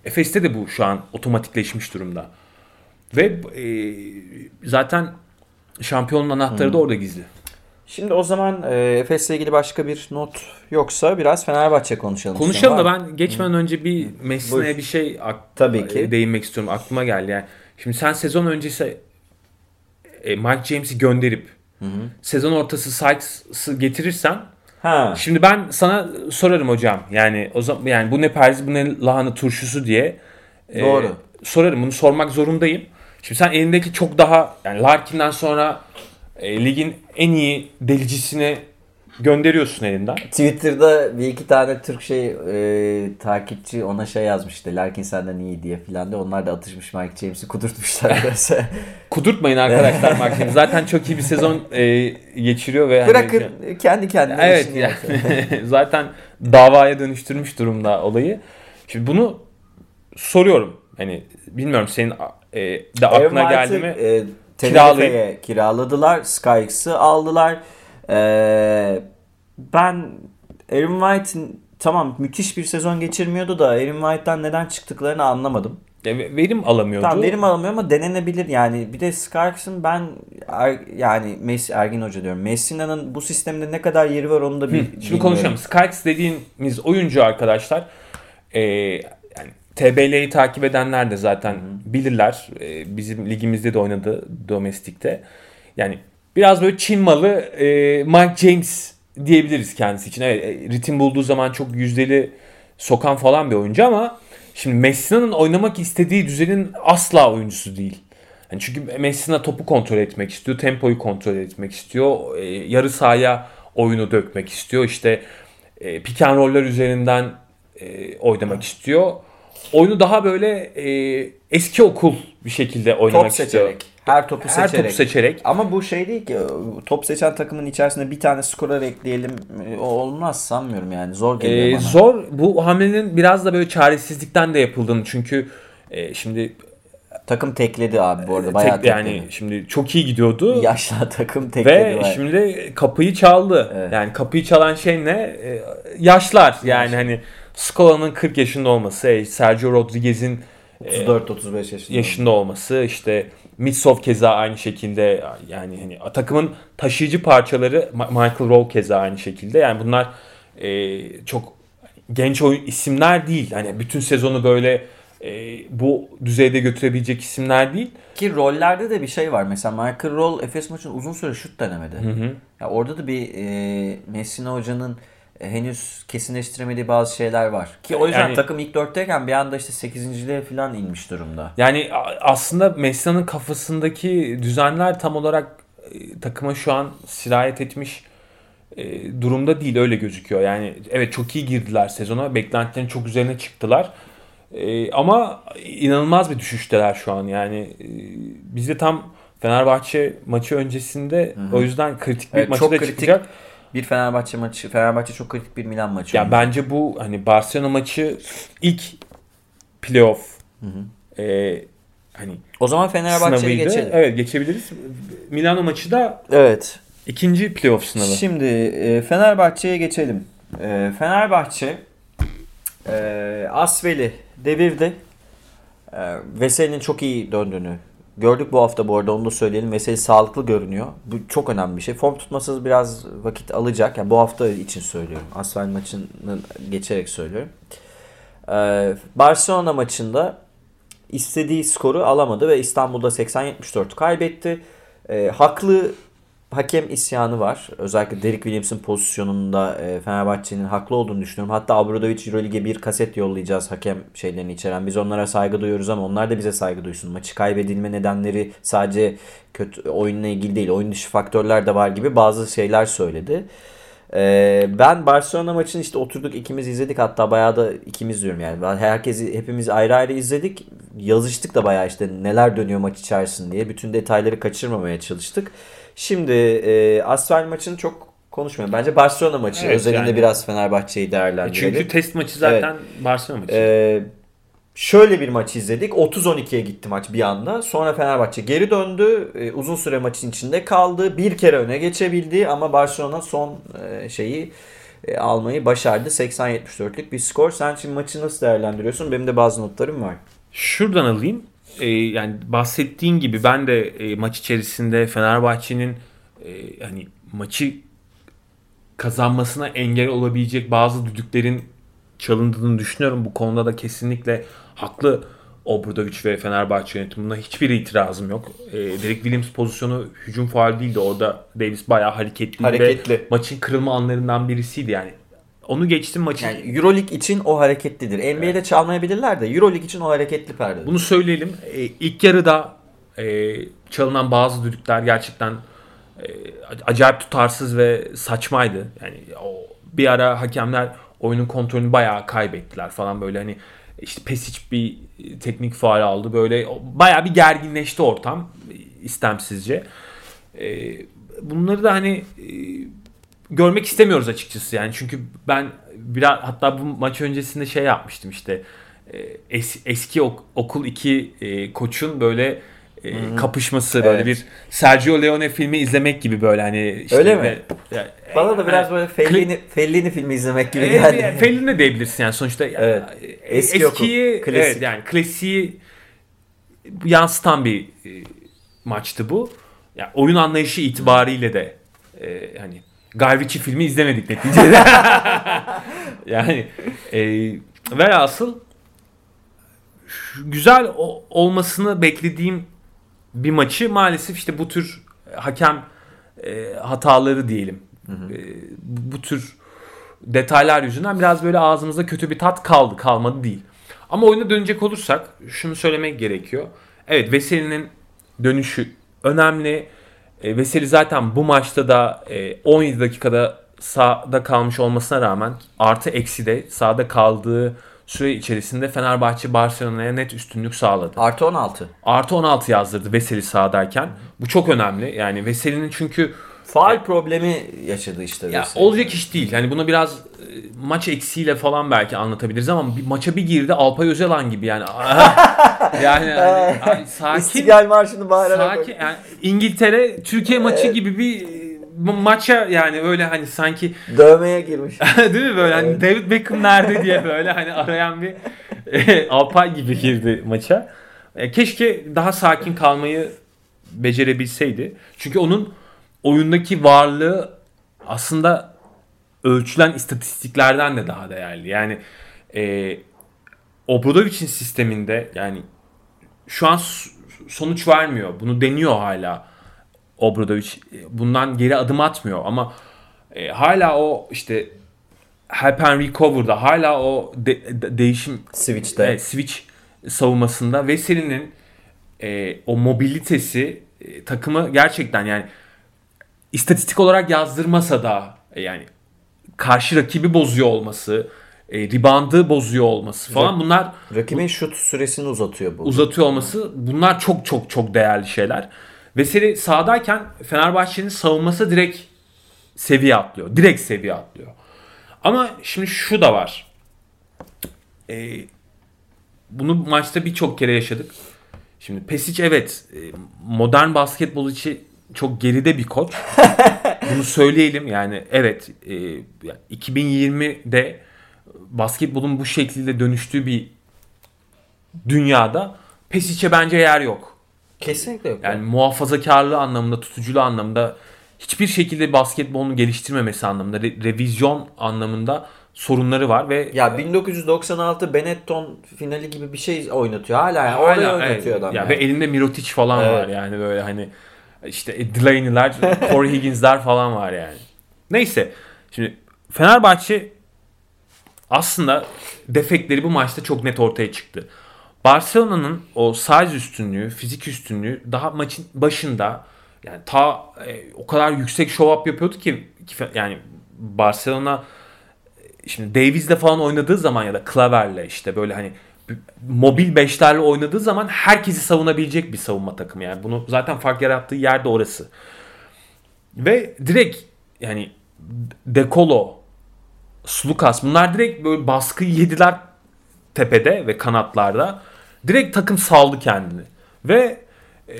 Speaker 2: Efes'te de bu şu an otomatikleşmiş durumda. Ve e, zaten şampiyonun anahtarı da orada gizli.
Speaker 1: Şimdi o zaman e, Efes'le ilgili başka bir not yoksa biraz Fenerbahçe konuşalım.
Speaker 2: Konuşalım da ben geçmeden önce bir Messi'ne
Speaker 1: Buyur.
Speaker 2: bir şey ak-
Speaker 1: Tabii ki.
Speaker 2: e, değinmek istiyorum. Aklıma geldi yani. Şimdi sen sezon öncesi e, Mike James'i gönderip sezon ortası Sykes'ı getirirsen
Speaker 1: Ha.
Speaker 2: şimdi ben sana sorarım hocam. Yani o zaman yani bu ne perzi bu ne lahana turşusu diye e,
Speaker 1: Doğru.
Speaker 2: sorarım. Bunu sormak zorundayım. Şimdi sen elindeki çok daha yani Larkin'den sonra e, ligin en iyi delicisini gönderiyorsun elinden.
Speaker 1: Twitter'da bir iki tane Türk şey e, takipçi ona şey yazmıştı. Larkin senden iyi diye filan de onlar da atışmış Mike James'i kudurtmuşlar.
Speaker 2: Kudurtmayın arkadaşlar Mark James. Zaten çok iyi bir sezon e, geçiriyor ve hani-
Speaker 1: Bırakın kendi kendine
Speaker 2: Evet yani zaten davaya dönüştürmüş durumda olayı. Şimdi bunu soruyorum. Hani bilmiyorum senin e, de aklına geldi mi?
Speaker 1: E, Tenerife'ye kiraladılar. Skykes'ı aldılar. E, ben Aaron White'ın tamam müthiş bir sezon geçirmiyordu da Aaron White'dan neden çıktıklarını anlamadım.
Speaker 2: Ya, ve- verim alamıyordu.
Speaker 1: Tamam verim alamıyor ama denenebilir yani. Bir de Skarks'ın ben er- yani Messi, Ergin Hoca diyorum. Messina'nın bu sistemde ne kadar yeri var onu da bir
Speaker 2: Şimdi
Speaker 1: bilmiyorum.
Speaker 2: konuşalım. Skykes dediğimiz oyuncu arkadaşlar e, yani TBL'yi takip edenler de zaten bilirler. E, bizim ligimizde de oynadı domestikte. Yani biraz böyle Çin malı e, Mike James diyebiliriz kendisi için. Evet, e, ritim bulduğu zaman çok yüzdeli sokan falan bir oyuncu ama şimdi Messina'nın oynamak istediği düzenin asla oyuncusu değil. Yani çünkü Messina topu kontrol etmek istiyor, tempoyu kontrol etmek istiyor, e, yarı sahaya oyunu dökmek istiyor. İşte e, pick and roll'ler üzerinden e, oynamak istiyor. Oyunu daha böyle e, eski okul bir şekilde oynamak
Speaker 1: top
Speaker 2: istiyor.
Speaker 1: seçerek. Her topu
Speaker 2: Her
Speaker 1: seçerek.
Speaker 2: topu seçerek.
Speaker 1: Ama bu şey değil ki top seçen takımın içerisinde bir tane skorer ekleyelim e, olmaz sanmıyorum yani zor geliyor
Speaker 2: Ee,
Speaker 1: bana.
Speaker 2: zor. Bu hamlenin biraz da böyle çaresizlikten de yapıldığını çünkü e, şimdi
Speaker 1: Takım tekledi abi bu arada bayağı
Speaker 2: tek, yani
Speaker 1: tekledi.
Speaker 2: şimdi çok iyi gidiyordu
Speaker 1: Yaşlı takım tekledi.
Speaker 2: ve
Speaker 1: bayağı.
Speaker 2: şimdi kapıyı çaldı.
Speaker 1: Evet.
Speaker 2: Yani kapıyı çalan şey ne? E, yaşlar. Yani hani Scola'nın 40 yaşında olması, e, Sergio Rodriguez'in
Speaker 1: 34-35 yaşında.
Speaker 2: yaşında olması işte Mitsov keza aynı şekilde yani hani takımın taşıyıcı parçaları Michael Rowe keza aynı şekilde yani bunlar e, çok genç oyun isimler değil hani bütün sezonu böyle e, bu düzeyde götürebilecek isimler değil.
Speaker 1: Ki rollerde de bir şey var. Mesela Michael Roll Efes maçında uzun süre şut denemedi. Ya orada da bir e, Messina hocanın e, henüz kesinleştiremediği bazı şeyler var. Ki o yüzden
Speaker 2: Yani-
Speaker 1: takım ilk dörtteyken bir anda işte 8.liğe falan inmiş durumda.
Speaker 2: Yani aslında Messi'nin kafasındaki düzenler tam olarak e, takıma şu an sirayet etmiş e, durumda değil öyle gözüküyor. Yani evet çok iyi girdiler sezona. Beklentilerin çok üzerine çıktılar. E, ama inanılmaz bir düşüşteler şu an. Yani e, biz de tam Fenerbahçe maçı öncesinde o yüzden kritik bir
Speaker 1: Evet,
Speaker 2: maçı da
Speaker 1: kritik
Speaker 2: çıkacak.
Speaker 1: Bir Fenerbahçe maçı. Fenerbahçe çok kritik bir Milan maçı.
Speaker 2: Yani
Speaker 1: oynadı.
Speaker 2: bence bu hani Barcelona maçı ilk playoff e, hani
Speaker 1: O zaman Fenerbahçe'ye geçelim.
Speaker 2: Evet geçebiliriz. Milano maçı da
Speaker 1: Evet.
Speaker 2: ikinci playoff sınavı.
Speaker 1: Şimdi e, Fenerbahçe'ye geçelim. Ee, Fenerbahçe e, Asvel'i devirdi. E, Veseli'nin çok iyi döndüğünü gördük bu hafta bu arada onu da söyleyelim. Veseli sağlıklı görünüyor. Bu çok önemli bir şey. Form tutması biraz vakit alacak. Yani bu hafta için söylüyorum. Asvel maçını geçerek söylüyorum. Ee, Barcelona maçında istediği skoru alamadı ve İstanbul'da 80-74 kaybetti. Ee, haklı hakem isyanı var. Özellikle Derek Williams'ın pozisyonunda e, Fenerbahçe'nin haklı olduğunu düşünüyorum. Hatta Abradovic Euroleague'e bir kaset yollayacağız hakem şeylerini içeren. Biz onlara saygı duyuyoruz ama onlar da bize saygı duysun. Maçı kaybedilme nedenleri sadece kötü oyunla ilgili değil. Oyun dışı faktörler de var gibi bazı şeyler söyledi. Ee, ben Barcelona maçını işte oturduk ikimiz izledik hatta bayağı da ikimiz diyorum yani. Herkesi hepimiz ayrı ayrı izledik. Yazıştık da bayağı işte neler dönüyor maç içerisinde diye. Bütün detayları kaçırmamaya çalıştık. Şimdi e, Asfer maçını çok konuşmayalım. Bence Barcelona maçı
Speaker 2: Evet,
Speaker 1: özelinde
Speaker 2: yani.
Speaker 1: biraz Fenerbahçe'yi değerlendirelim.
Speaker 2: Çünkü test maçı zaten Barcelona maçı.
Speaker 1: Ee, şöyle bir maç izledik. 30-12'ye gitti maç bir anda. Sonra Fenerbahçe geri döndü. Ee, uzun süre maçın içinde kaldı. Bir kere öne geçebildi ama Barcelona son e, şeyi e, almayı başardı. 80-74'lük bir skor. Sen şimdi maçı nasıl değerlendiriyorsun? Benim de bazı notlarım var.
Speaker 2: Şuradan alayım. Ee, yani bahsettiğin gibi ben de e, maç içerisinde Fenerbahçe'nin e, hani maçı kazanmasına engel olabilecek bazı düdüklerin çalındığını düşünüyorum. Bu konuda da kesinlikle haklı Obradovic ve Fenerbahçe yönetimine hiçbir itirazım yok. E, Derek Williams pozisyonu hücum faal değildi. Orada Davis bayağı hareketli,
Speaker 1: Hareketli.
Speaker 2: ve maçın kırılma anlarından birisiydi yani. Onu geçtim maçın.
Speaker 1: Yani Euroleague için o hareketlidir. NBA'de çalmayabilirler de Euroleague için o hareketli perde.
Speaker 2: Bunu söyleyelim. E, ilk yarıda e, çalınan bazı düdükler gerçekten e, acayip tutarsız ve saçmaydı. Yani o bir ara hakemler oyunun kontrolünü bayağı kaybettiler falan böyle hani işte Pesic bir teknik faal aldı. Böyle bayağı bir gerginleşti ortam e, istemsizce. E, bunları da hani e, görmek istemiyoruz açıkçası yani çünkü ben biraz hatta bu maç öncesinde şey yapmıştım işte e, es, eski ok- okul 2 e, koçun böyle e, kapışması böyle
Speaker 1: Evet.
Speaker 2: bir Sergio Leone filmi izlemek gibi böyle hani işte
Speaker 1: Öyle mi?
Speaker 2: ve- ya-
Speaker 1: Bana da biraz
Speaker 2: e,
Speaker 1: böyle Fellini, Fellini filmi izlemek gibi
Speaker 2: e,
Speaker 1: geldi.
Speaker 2: Fellini diyebilirsin yani sonuçta
Speaker 1: Evet.
Speaker 2: e,
Speaker 1: Eski okul,
Speaker 2: eskiyi
Speaker 1: klasik.
Speaker 2: evet yani klasiği yansıtan bir e, maçtı bu. Yani oyun anlayışı itibariyle de e, hani Guy Ritchie filmi izlemedik neticede. yani e, velhasıl güzel olmasını beklediğim bir maçı maalesef işte bu tür hakem e, hataları diyelim. E, bu, bu tür detaylar yüzünden biraz böyle ağzımızda kötü bir tat kaldı. Kalmadı değil. Ama oyuna dönecek olursak şunu söylemek gerekiyor. Evet Veseli'nin dönüşü önemli. E, Veseli zaten bu maçta da e, 17 dakikada sahada kalmış olmasına rağmen artı eksi de sahada kaldığı süre içerisinde Fenerbahçe Barcelona'ya net üstünlük sağladı.
Speaker 1: Artı 16.
Speaker 2: Artı 16 yazdırdı Veseli sahadayken. Bu çok önemli. Yani Veseli'nin çünkü
Speaker 1: Faal problemi yaşadı işte.
Speaker 2: ya
Speaker 1: Veseli.
Speaker 2: olacak iş değil. Yani bunu biraz e, maç eksiğiyle falan belki anlatabiliriz ama bir maça bir girdi Alpay Özalan gibi yani. yani hani, hani sakin
Speaker 1: İstiklal Marşı'nı bağırarak.
Speaker 2: sakin yani İngiltere Türkiye maçı gibi bir e, maça yani öyle hani sanki
Speaker 1: Dövmeye girmiş.
Speaker 2: değil mi böyle hani David Beckham nerede diye böyle hani arayan bir e, Alpay gibi girdi maça. E, keşke daha sakin kalmayı becerebilseydi. Çünkü onun oyundaki varlığı aslında ölçülen istatistiklerden de daha değerli. Yani e, Obradovic'in sisteminde yani şu an sonuç vermiyor. Bunu deniyor hala Obradovic. E, Bundan geri adım atmıyor ama e, hala o işte help and recover'da hala o de- de- değişim
Speaker 1: Switch'te.
Speaker 2: Evet, switch savunmasında Veseli'nin e, o mobilitesi e, takımı gerçekten yani istatistik olarak yazdırmasa da e, yani karşı rakibi bozuyor olması, e, reboundı bozuyor olması falan bunlar
Speaker 1: Rakibin şut süresini uzatıyor bu.
Speaker 2: uzatıyor olması bunlar çok çok çok değerli şeyler. Veseli sahadayken Fenerbahçe'nin savunması direkt seviye atlıyor. Direkt seviye atlıyor. Ama şimdi şu da var. Ee, bunu maçta birçok kere yaşadık. Şimdi Pesic evet e, modern basketbol için çok geride bir koç. bunu söyleyelim yani evet e, 2020'de basketbolun bu şekilde dönüştüğü bir dünyada Pesic'e bence yer yok.
Speaker 1: Kesinlikle yok.
Speaker 2: Yani muhafazakarlığı anlamında, tutuculuğu anlamında hiçbir şekilde basketbolunu geliştirmemesi anlamında, re- revizyon anlamında sorunları var ve
Speaker 1: ya 1996 Benetton finali gibi bir şey oynatıyor. Hala yani
Speaker 2: Hala,
Speaker 1: orada
Speaker 2: evet.
Speaker 1: oynatıyor adam.
Speaker 2: Ya
Speaker 1: yani.
Speaker 2: Ve elinde Mirotic falan
Speaker 1: Evet.
Speaker 2: var yani böyle hani işte Delaney'ler, Corey Higgins'ler falan var yani. Neyse şimdi Fenerbahçe aslında defekleri bu maçta çok net ortaya çıktı. Barcelona'nın o size üstünlüğü, fizik üstünlüğü daha maçın başında yani ta e, o kadar yüksek show up yapıyordu ki, ki yani Barcelona şimdi Davies'le falan oynadığı zaman ya da Klaver'le işte böyle hani mobil beşlerle oynadığı zaman herkesi savunabilecek bir savunma takımı yani. Bunu zaten fark yarattığı yer de orası. Ve direkt yani Dekolo, Slukas bunlar direkt böyle baskı yediler tepede ve kanatlarda. Direkt takım saldı kendini. Ve e,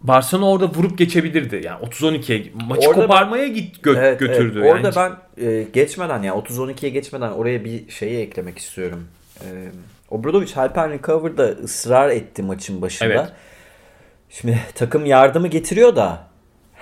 Speaker 2: Barcelona orada vurup geçebilirdi. Yani 30-12'ye maçı
Speaker 1: Orada
Speaker 2: koparmaya git gö-
Speaker 1: Evet,
Speaker 2: götürdü.
Speaker 1: evet. Orada
Speaker 2: yani.
Speaker 1: ben e, geçmeden ya 30-12'ye geçmeden oraya bir şeyi eklemek istiyorum. E, Obradovic Halpen Recover'da ısrar etti maçın başında.
Speaker 2: Evet.
Speaker 1: Şimdi takım yardımı getiriyor da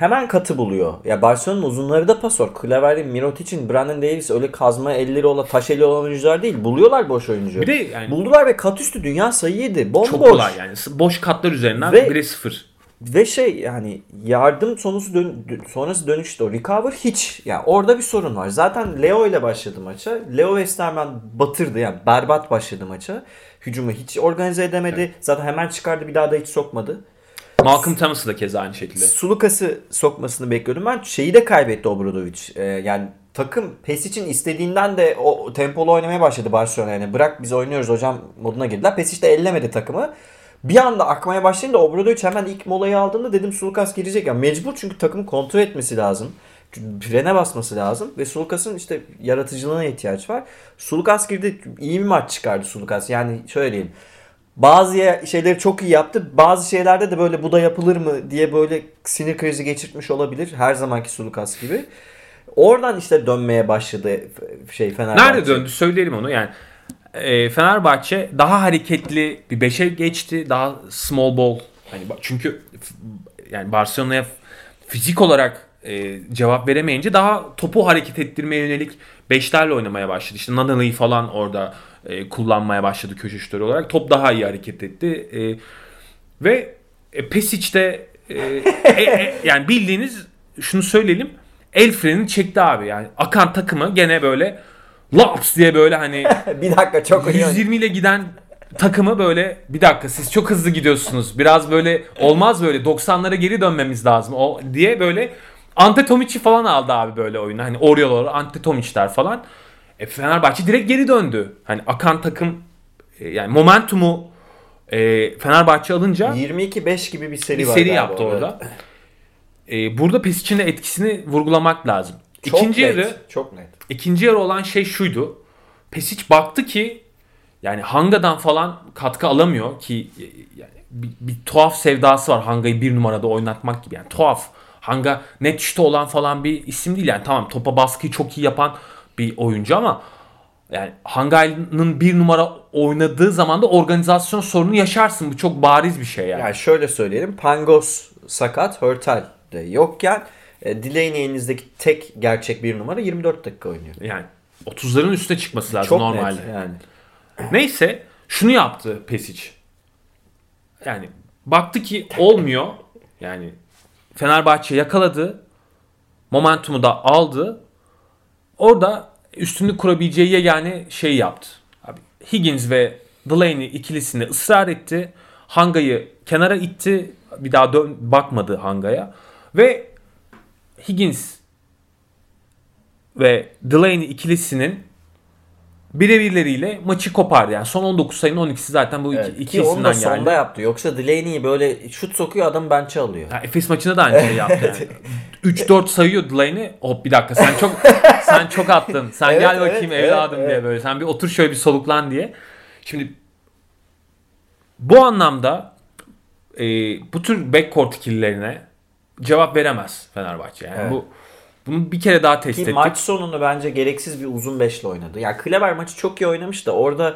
Speaker 1: hemen katı buluyor. Ya Barcelona'nın uzunları da pasör. Klaver'in, Mirotic'in, Brandon Davis öyle kazma elleri olan, taş eli olan oyuncular değil. Buluyorlar boş oyuncu.
Speaker 2: Bir de yani
Speaker 1: Buldular ve kat üstü dünya sayı yedi. Bomboş.
Speaker 2: çok kolay yani. Boş katlar üzerinden
Speaker 1: Ve-
Speaker 2: 1'e 0.
Speaker 1: Ve şey yani yardım sonrası dön, sonrası dönüşte o recover hiç. Yani orada bir sorun var. Zaten Leo ile başladı maça. Leo Westerman batırdı yani berbat başladı maça. Hücumu hiç organize edemedi. Zaten hemen çıkardı bir daha da hiç sokmadı.
Speaker 2: Malcolm Thomas'ı da keza aynı şekilde.
Speaker 1: Sulukas'ı sokmasını bekliyordum. Ben şeyi de kaybetti Obradovic. Ee, yani takım PES için istediğinden de o tempolu oynamaya başladı Barcelona. Yani bırak biz oynuyoruz hocam moduna girdiler. PES de ellemedi takımı. Bir anda akmaya başlayınca Obradovic hemen ilk molayı aldığında dedim Sulukas girecek. Yani mecbur çünkü takımı kontrol etmesi lazım. Frene basması lazım. Ve Sulukas'ın işte yaratıcılığına ihtiyaç var. Sulukas girdi. iyi bir maç çıkardı Sulukas. Yani şöyle diyeyim. Bazı şeyleri çok iyi yaptı. Bazı şeylerde de böyle bu da yapılır mı diye böyle sinir krizi geçirtmiş olabilir. Her zamanki Sulukas gibi. Oradan işte dönmeye başladı şey Fenerbahçe.
Speaker 2: Nerede döndü söyleyelim onu yani. e, Fenerbahçe daha hareketli bir 5'e geçti. Daha small ball. Hani çünkü yani Barcelona'ya fizik olarak e, cevap veremeyince daha topu hareket ettirmeye yönelik beşlerle oynamaya başladı. İşte Nanali'yi falan orada e, kullanmaya başladı köşe şutörü olarak. Top daha iyi hareket etti. E, ve e, Pesic de e, e, e, yani bildiğiniz şunu söyleyelim. El frenini çekti abi. Yani akan takımı gene böyle laps diye böyle hani
Speaker 1: bir dakika çok iyi.
Speaker 2: 120 ile giden takımı böyle bir dakika siz çok hızlı gidiyorsunuz. Biraz böyle olmaz böyle 90'lara geri dönmemiz lazım o diye böyle Antetomiç'i falan aldı abi böyle oyuna. Hani Oriola'lar, Antetomiç'ler falan. E, Fenerbahçe direkt geri döndü. Hani akan takım e, yani momentumu e, Fenerbahçe alınca
Speaker 1: 22-5 gibi bir seri
Speaker 2: bir
Speaker 1: var
Speaker 2: seri yaptı orada. E, burada Pesic'in de etkisini vurgulamak lazım.
Speaker 1: Çok
Speaker 2: İkinci
Speaker 1: net,
Speaker 2: yarı
Speaker 1: çok net.
Speaker 2: İkinci yarı olan şey şuydu. Pesic baktı ki yani Hanga'dan falan katkı alamıyor ki e, yani bir, bir tuhaf sevdası var Hanga'yı bir numarada oynatmak gibi. Yani tuhaf. Hanga net şutu olan falan bir isim değil yani tamam topa baskıyı çok iyi yapan bir oyuncu ama yani Hanga'nın bir numara oynadığı zaman da organizasyon sorunu yaşarsın. Bu çok bariz bir şey yani.
Speaker 1: Yani şöyle söyleyelim. Pangos sakat, Hörtel de yokken e, Delaney elinizdeki tek gerçek bir numara 24 dakika oynuyor.
Speaker 2: Yani 30'ların üstüne çıkması lazım
Speaker 1: Çok
Speaker 2: normalde.
Speaker 1: net yani.
Speaker 2: Neyse şunu yaptı Pesic. Yani baktı ki olmuyor. Yani Fenerbahçe yakaladı. Momentumu da aldı. Orada üstünlük kurabileceği yegane şey yaptı. Abi, Higgins ve Delaney ikilisinde ısrar etti. Hanga'yı kenara itti. Bir daha dön bakmadı Hanga'ya. Ve Higgins ve Delaney ikilisinin birebirleriyle maçı kopardı. Yani son 19 sayının 12'si zaten bu iki,
Speaker 1: Evet,
Speaker 2: iki
Speaker 1: Ki onu da
Speaker 2: isimden
Speaker 1: sonda
Speaker 2: geldi.
Speaker 1: yaptı. Yoksa Delaney'i böyle şut sokuyor adam bench'e alıyor.
Speaker 2: Ya Efes maçında da aynı şeyi yaptı yani. 3-4 sayıyor Delaney. Hop bir dakika sen çok sen çok attın. Sen
Speaker 1: Evet,
Speaker 2: gel bakayım
Speaker 1: evet,
Speaker 2: evladım diye
Speaker 1: evet.
Speaker 2: böyle. Sen bir otur şöyle bir soluklan diye. Şimdi bu anlamda e, bu tür backcourt ikililerine cevap veremez Fenerbahçe. Yani
Speaker 1: Evet.
Speaker 2: bu bunu bir kere daha test
Speaker 1: Ki
Speaker 2: ettik.
Speaker 1: maç sonunu bence gereksiz bir uzun beşle oynadı. Yani Kleber maçı çok iyi oynamış da orada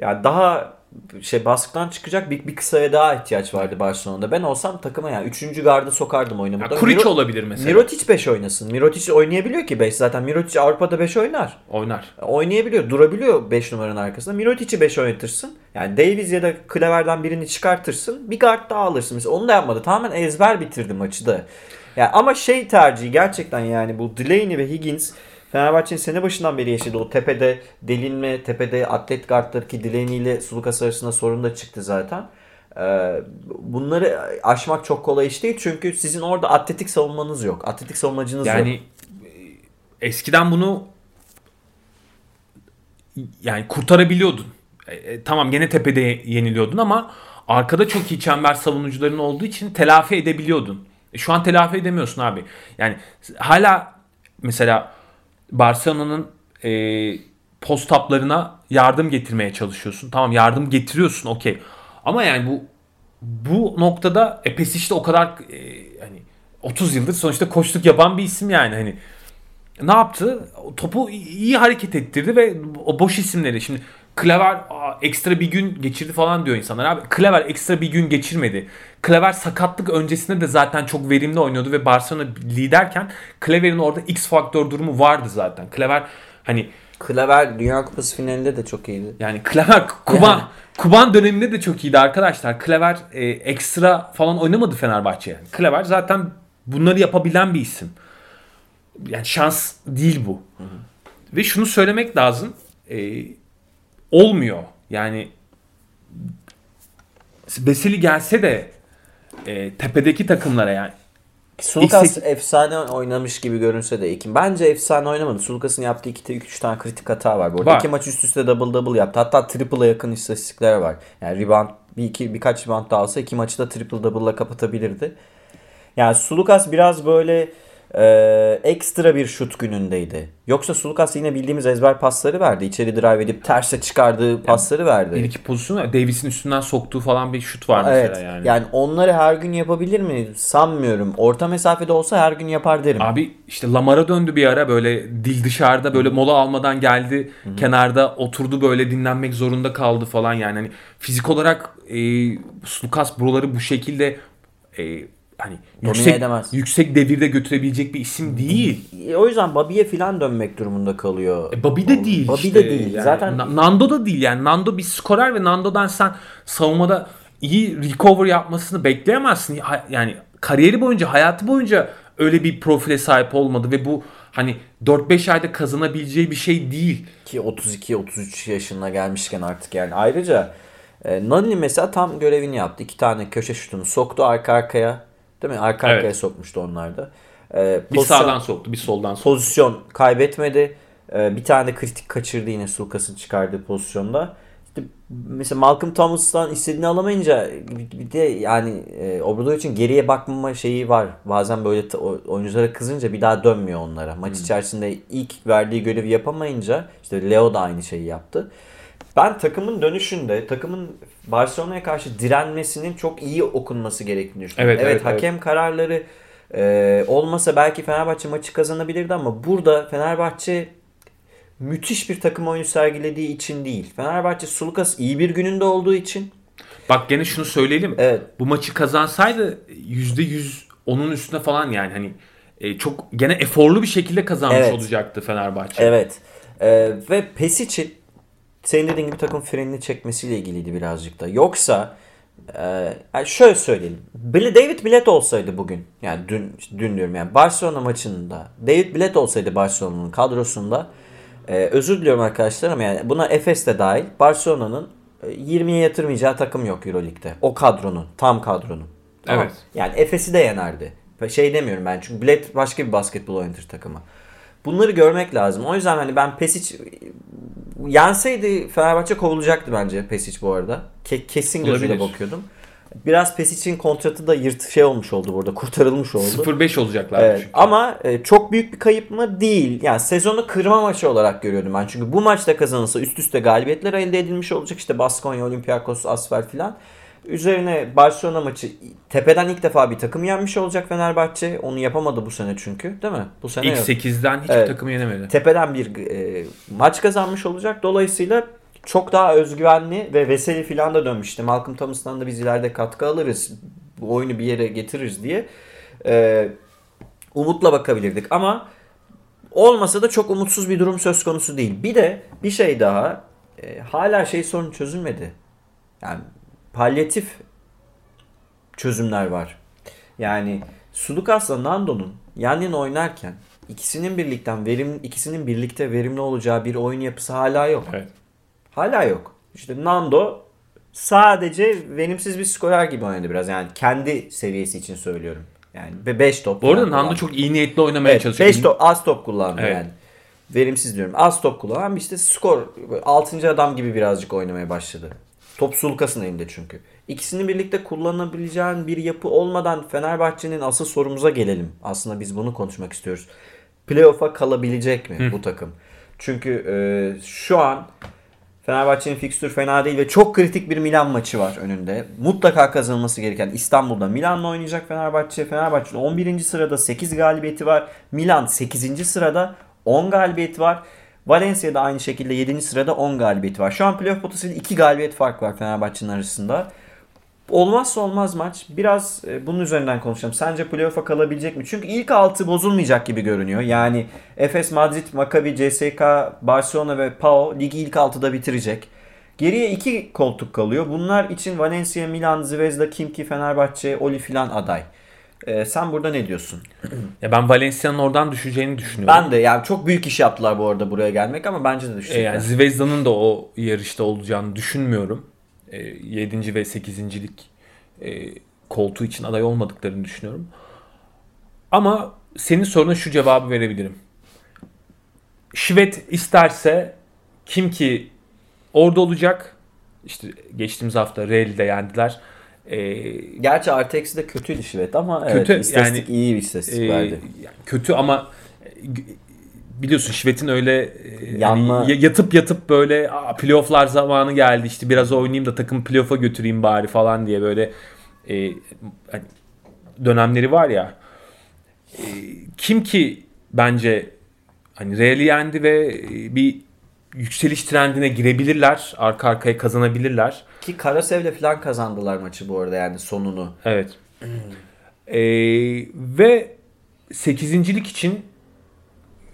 Speaker 1: yani daha şey baskıdan çıkacak bir, bir kısaya daha ihtiyaç vardı Barcelona'da. Ben olsam takıma yani 3. gardı sokardım oyunu.
Speaker 2: Ya. Kuric
Speaker 1: Miro-
Speaker 2: olabilir mesela.
Speaker 1: Mirotic 5 oynasın. Mirotic oynayabiliyor ki 5 zaten. Mirotic Avrupa'da 5 oynar.
Speaker 2: Oynar.
Speaker 1: Oynayabiliyor. Durabiliyor 5 numaranın arkasında. Mirotic'i 5 oynatırsın. Yani Davies ya da Klever'den birini çıkartırsın. Bir guard daha alırsın. Mesela onu da yapmadı. Tamamen ezber bitirdi maçı da. Yani ama şey tercihi gerçekten yani bu Delaney ve Higgins Fenerbahçe'nin sene başından beri yaşadığı o tepede delinme, tepede atlet guardları ki Delaney ile Sulukas arasında sorun da çıktı zaten. Ee, bunları aşmak çok kolay iş değil çünkü sizin orada atletik savunmanız yok. Atletik savunmacınız yok.
Speaker 2: Yani e, eskiden bunu yani kurtarabiliyordun. E, e, tamam gene tepede yeniliyordun ama arkada çok iyi çember savunucuların olduğu için telafi edebiliyordun. Şu an telafi edemiyorsun abi. Yani hala mesela Barcelona'nın e, post up'larına yardım getirmeye çalışıyorsun. Tamam yardım getiriyorsun okey. Ama yani bu bu noktada e, Pesic de o kadar e, hani 30 yıldır sonuçta koçluk yapan bir isim yani hani ne yaptı? Topu iyi hareket ettirdi ve o boş isimleri şimdi Klaver aa, ekstra bir gün geçirdi falan diyor insanlar. Abi Klaver ekstra bir gün geçirmedi. Klaver sakatlık öncesinde de zaten çok verimli oynuyordu ve Barcelona liderken Klaver'in orada X faktör durumu vardı zaten. Klaver hani
Speaker 1: Kleber Dünya Kupası finalinde de çok iyiydi.
Speaker 2: yani Klaver Kuban
Speaker 1: Yani.
Speaker 2: Kuban döneminde de çok iyiydi arkadaşlar. Klaver e, ekstra falan oynamadı Fenerbahçe yani. Klaver zaten bunları yapabilen bir isim. Yani şans değil bu. Ve şunu söylemek lazım. e, olmuyor. Yani Beseli gelse de e, tepedeki takımlara yani
Speaker 1: Sulukas
Speaker 2: İlk
Speaker 1: efsane oynamış gibi görünse de Ekim. Bence efsane oynamadı. Sulukas'ın yaptığı 2-3 tane kritik hata var bu arada.
Speaker 2: Var.
Speaker 1: İki maç üst üste double double yaptı. Hatta triple'a yakın istatistikler var. Yani rebound bir iki birkaç rebound daha alsa iki maçı da triple double'la kapatabilirdi. Yani Sulukas biraz böyle e, ekstra bir şut günündeydi. Yoksa Sulukas yine bildiğimiz ezber pasları verdi. İçeri drive edip terse çıkardığı pasları verdi.
Speaker 2: bir iki pozisyon var. Davis'in üstünden soktuğu falan bir şut var mesela
Speaker 1: Evet.
Speaker 2: yani.
Speaker 1: Yani. onları her gün yapabilir mi? Sanmıyorum. Orta mesafede olsa her gün yapar derim.
Speaker 2: Abi işte Lamar'a döndü bir ara böyle dil dışarıda böyle mola almadan geldi. Kenarda oturdu böyle dinlenmek zorunda kaldı falan yani. Hani fizik olarak e, Lucas buraları bu şekilde e, hani yüksek,
Speaker 1: edemez.
Speaker 2: yüksek devirde götürebilecek bir isim değil.
Speaker 1: E, O yüzden Bobby'ye falan dönmek durumunda kalıyor.
Speaker 2: E, Bobby de değil
Speaker 1: Bobby
Speaker 2: işte.
Speaker 1: de değil.
Speaker 2: Yani
Speaker 1: Zaten
Speaker 2: Na- Nando da değil yani. Nando bir skorer ve Nando'dan sen savunmada iyi recover yapmasını bekleyemezsin. Yani kariyeri boyunca, hayatı boyunca öyle bir profile sahip olmadı ve bu hani 4-5 ayda kazanabileceği bir şey değil.
Speaker 1: ki 32-33 yaşına gelmişken artık yani. Ayrıca e, Nani mesela tam görevini yaptı. İki tane köşe şutunu soktu arka arkaya. Değil mi? Arka
Speaker 2: Evet.
Speaker 1: arkaya sokmuştu onlar da. E,
Speaker 2: Bir sağdan soktu, bir soldan soktu.
Speaker 1: pozisyon kaybetmedi. Ee, bir tane de kritik kaçırdı yine Sulkas'ın çıkardığı pozisyonda. İşte mesela Malcolm Thomas'tan istediğini alamayınca bir de yani e, Obradoviç'in geriye bakmama şeyi var. Bazen böyle oyunculara kızınca bir daha dönmüyor onlara. Maç içerisinde ilk verdiği görevi yapamayınca işte Leo da aynı şeyi yaptı. Ben takımın dönüşünde takımın Barcelona'ya karşı direnmesinin çok iyi okunması gerektiğini düşünüyorum.
Speaker 2: Evet,
Speaker 1: Evet,
Speaker 2: evet, evet.
Speaker 1: hakem kararları e, olmasa belki Fenerbahçe maçı kazanabilirdi ama burada Fenerbahçe müthiş bir takım oyunu sergilediği için değil. Fenerbahçe Sulukas iyi bir gününde olduğu için
Speaker 2: Bak gene şunu söyleyelim.
Speaker 1: Evet.
Speaker 2: Bu maçı kazansaydı %100 onun üstüne falan yani hani e, çok gene eforlu bir şekilde kazanmış
Speaker 1: Evet.
Speaker 2: olacaktı Fenerbahçe.
Speaker 1: evet e, ve Pesic'in senin dediğin gibi takım frenini çekmesiyle ilgiliydi birazcık da. Yoksa e, şöyle söyleyelim. Bile David Bilet olsaydı bugün yani dün dün diyorum yani Barcelona maçında David Bilet olsaydı Barcelona'nın kadrosunda e, özür diliyorum arkadaşlar ama yani buna Efes de dahil Barcelona'nın e, 20'ye yatırmayacağı takım yok Euroleague'de. O kadronun, tam kadronun. Tamam.
Speaker 2: Evet.
Speaker 1: Yani Efes'i de yenerdi. Şey demiyorum ben çünkü Bilet başka bir basketbol oynatır takıma. Bunları görmek lazım. O yüzden hani ben Pesic yenseydi Fenerbahçe kovulacaktı bence Pesic bu arada. Ke- kesin gözüyle
Speaker 2: Olabilir.
Speaker 1: bakıyordum. Biraz Pesic'in kontratı da yırt şey olmuş oldu burada. Kurtarılmış oldu.
Speaker 2: 0-5 olacaklar
Speaker 1: Evet,
Speaker 2: çünkü.
Speaker 1: ama e, çok büyük bir kayıp mı? Değil. Yani sezonu kırma maçı olarak görüyordum ben. Çünkü bu maçta kazanılsa üst üste galibiyetler elde edilmiş olacak. İşte Baskonya, Olympiakos, Asfer filan. Üzerine Barcelona maçı tepeden ilk defa bir takım yenmiş olacak Fenerbahçe. Onu yapamadı bu sene çünkü değil mi? Bu sene
Speaker 2: İlk
Speaker 1: yok.
Speaker 2: 8'den hiçbir
Speaker 1: Evet.
Speaker 2: takımı yenemedi.
Speaker 1: tepeden bir e, maç kazanmış olacak. Dolayısıyla çok daha özgüvenli ve Veseli falan da dönmüştü. Malcolm Thomas'tan da biz ileride katkı alırız. Bu oyunu bir yere getiririz diye. E, umutla bakabilirdik ama olmasa da çok umutsuz bir durum söz konusu değil. Bir de bir şey daha e, hala şey sorun çözülmedi. Yani palyatif çözümler var. Yani Sulukas'la Nando'nun yan yana oynarken ikisinin birlikten verim ikisinin birlikte verimli olacağı bir oyun yapısı hala yok.
Speaker 2: Evet.
Speaker 1: Hala yok. İşte Nando sadece verimsiz bir skorer gibi oynadı biraz. Yani kendi seviyesi için söylüyorum. Yani 5 top.
Speaker 2: Bu arada Nando çok iyi niyetli oynamaya
Speaker 1: Evet,
Speaker 2: çalışıyor.
Speaker 1: 5 top, az top kullandı
Speaker 2: Evet.
Speaker 1: yani. Verimsiz diyorum. Az top kullanan işte skor 6. adam gibi birazcık oynamaya başladı. Top sulkasın elinde çünkü. İkisini birlikte kullanabileceğin bir yapı olmadan Fenerbahçe'nin asıl sorumuza gelelim. Aslında biz bunu konuşmak istiyoruz. Playoff'a kalabilecek mi bu takım? Çünkü e, şu an Fenerbahçe'nin fikstür fena değil ve çok kritik bir Milan maçı var önünde. Mutlaka kazanılması gereken İstanbul'da Milan'la oynayacak Fenerbahçe. Fenerbahçe'nin 11. sırada 8 galibiyeti var. Milan 8. sırada 10 galibiyeti var. Valencia'da aynı şekilde 7. sırada 10 galibiyeti var. Şu an playoff potasıyla 2 galibiyet fark var Fenerbahçe'nin arasında. Olmazsa olmaz maç. Biraz e, bunun üzerinden konuşalım. Sence playoff'a kalabilecek mi? Çünkü ilk altı bozulmayacak gibi görünüyor. Yani Efes, Madrid, Maccabi, CSK, Barcelona ve PAO ligi ilk altıda bitirecek. Geriye iki koltuk kalıyor. Bunlar için Valencia, Milan, Zvezda, Kimki, Fenerbahçe, Oli filan aday. E, sen burada ne diyorsun?
Speaker 2: Ya ben Valencia'nın oradan düşeceğini düşünüyorum.
Speaker 1: Ben de yani çok büyük iş yaptılar bu arada buraya gelmek ama bence de
Speaker 2: E,
Speaker 1: düşecekler.
Speaker 2: yani Zvezda'nın da o yarışta olacağını düşünmüyorum. E, 7. ve 8.lik e, koltuğu için aday olmadıklarını düşünüyorum. Ama senin soruna şu cevabı verebilirim. Şivet isterse kim ki orada olacak. İşte geçtiğimiz hafta Real'i de yendiler. E,
Speaker 1: Gerçi eksi de kötüydü Şivet ama evet,
Speaker 2: Kötü,
Speaker 1: istatistik
Speaker 2: yani,
Speaker 1: iyi bir istatistik
Speaker 2: e,
Speaker 1: verdi.
Speaker 2: yani kötü ama e, biliyorsun Şivet'in öyle e,
Speaker 1: Yanma-
Speaker 2: hani yatıp yatıp böyle playofflar zamanı geldi işte biraz oynayayım da takım playoff'a götüreyim bari falan diye böyle e, hani dönemleri var ya. E, kim ki bence hani Real'i yendi ve e, bir yükseliş trendine girebilirler. Arka arkaya kazanabilirler.
Speaker 1: Ki Karasev'le falan kazandılar maçı bu arada yani sonunu.
Speaker 2: Evet. Ee, ve 8.lik için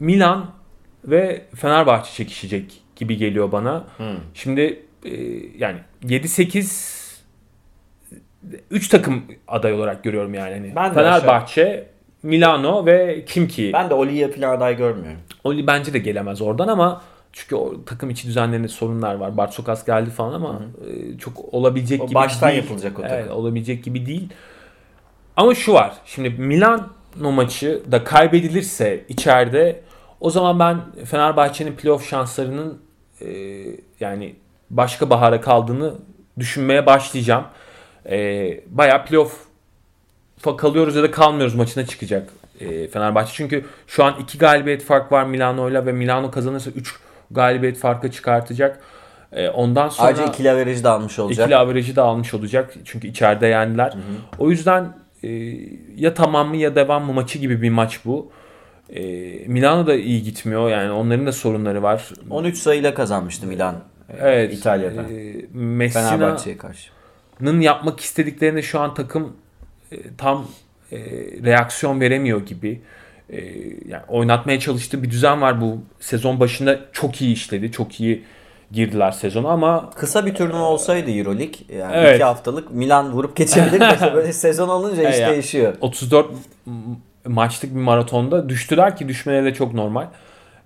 Speaker 2: Milan ve Fenerbahçe çekişecek gibi geliyor bana. Şimdi e, yani 7-8 3 takım aday olarak görüyorum yani. Hani
Speaker 1: Ben
Speaker 2: Fenerbahçe, Milano ve Kimki.
Speaker 1: Ben de Oli'ye falan aday görmüyorum.
Speaker 2: Oli bence de gelemez oradan ama çünkü o takım içi düzenlerinde sorunlar var. Bartokas geldi falan ama e, çok olabilecek
Speaker 1: O
Speaker 2: gibi
Speaker 1: baştan
Speaker 2: değil.
Speaker 1: yapılacak o takım.
Speaker 2: Evet, olabilecek gibi değil. Ama şu var. Şimdi Milano maçı da kaybedilirse içeride o zaman ben Fenerbahçe'nin playoff şanslarının e, yani başka bahara kaldığını düşünmeye başlayacağım. E, bayağı playoff'a kalıyoruz ya da kalmıyoruz maçına çıkacak e, Fenerbahçe. Çünkü şu an iki galibiyet fark var Milano'yla ve Milano kazanırsa 3 galibiyet farkı çıkartacak. E, ondan sonra
Speaker 1: Ayrıca ikili averajı da almış olacak.
Speaker 2: İkili averajı da almış olacak. Çünkü içeride yendiler. O yüzden e, ya tamam mı ya devam mı maçı gibi bir maç bu. E, Milano da iyi gitmiyor. Yani onların da sorunları var.
Speaker 1: 13 sayıyla kazanmıştı Milan.
Speaker 2: Evet.
Speaker 1: İtalya'da.
Speaker 2: E,
Speaker 1: Fenerbahçe'ye karşı.
Speaker 2: yapmak istediklerine şu an takım e, tam e, reaksiyon veremiyor gibi. E, yani oynatmaya çalıştığı bir düzen var bu sezon başında çok iyi işledi. Çok iyi girdiler sezonu ama
Speaker 1: Kısa bir turnuva olsaydı Euroleague yani
Speaker 2: Evet.
Speaker 1: iki haftalık Milan vurup geçebilir mesela böyle sezon olunca iş
Speaker 2: Evet.
Speaker 1: değişiyor.
Speaker 2: 34 m- maçlık bir maratonda düştüler ki düşmeleri de çok normal.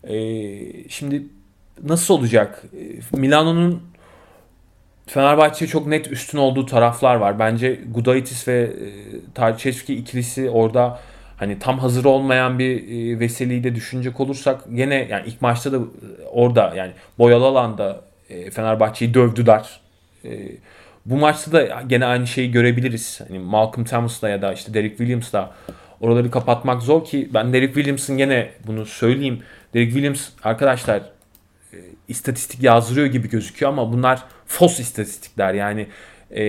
Speaker 2: Ee, şimdi nasıl olacak? Ee, Milano'nun Fenerbahçe'ye çok net üstün olduğu taraflar var. Bence Gudaitis ve e, Tarçevski ikilisi orada hani tam hazır olmayan bir e, Veseli'yi de düşünecek olursak gene yani ilk maçta da e, orada yani boyalı alanda e, Fenerbahçe'yi dövdüler. E, bu maçta da gene aynı şeyi görebiliriz. Hani Malcolm Thomas'la ya da işte Derek Williams'la oraları kapatmak zor ki ben Derek Williams'ın gene bunu söyleyeyim. Derek Williams arkadaşlar e, istatistik yazdırıyor gibi gözüküyor ama bunlar fos istatistikler yani e,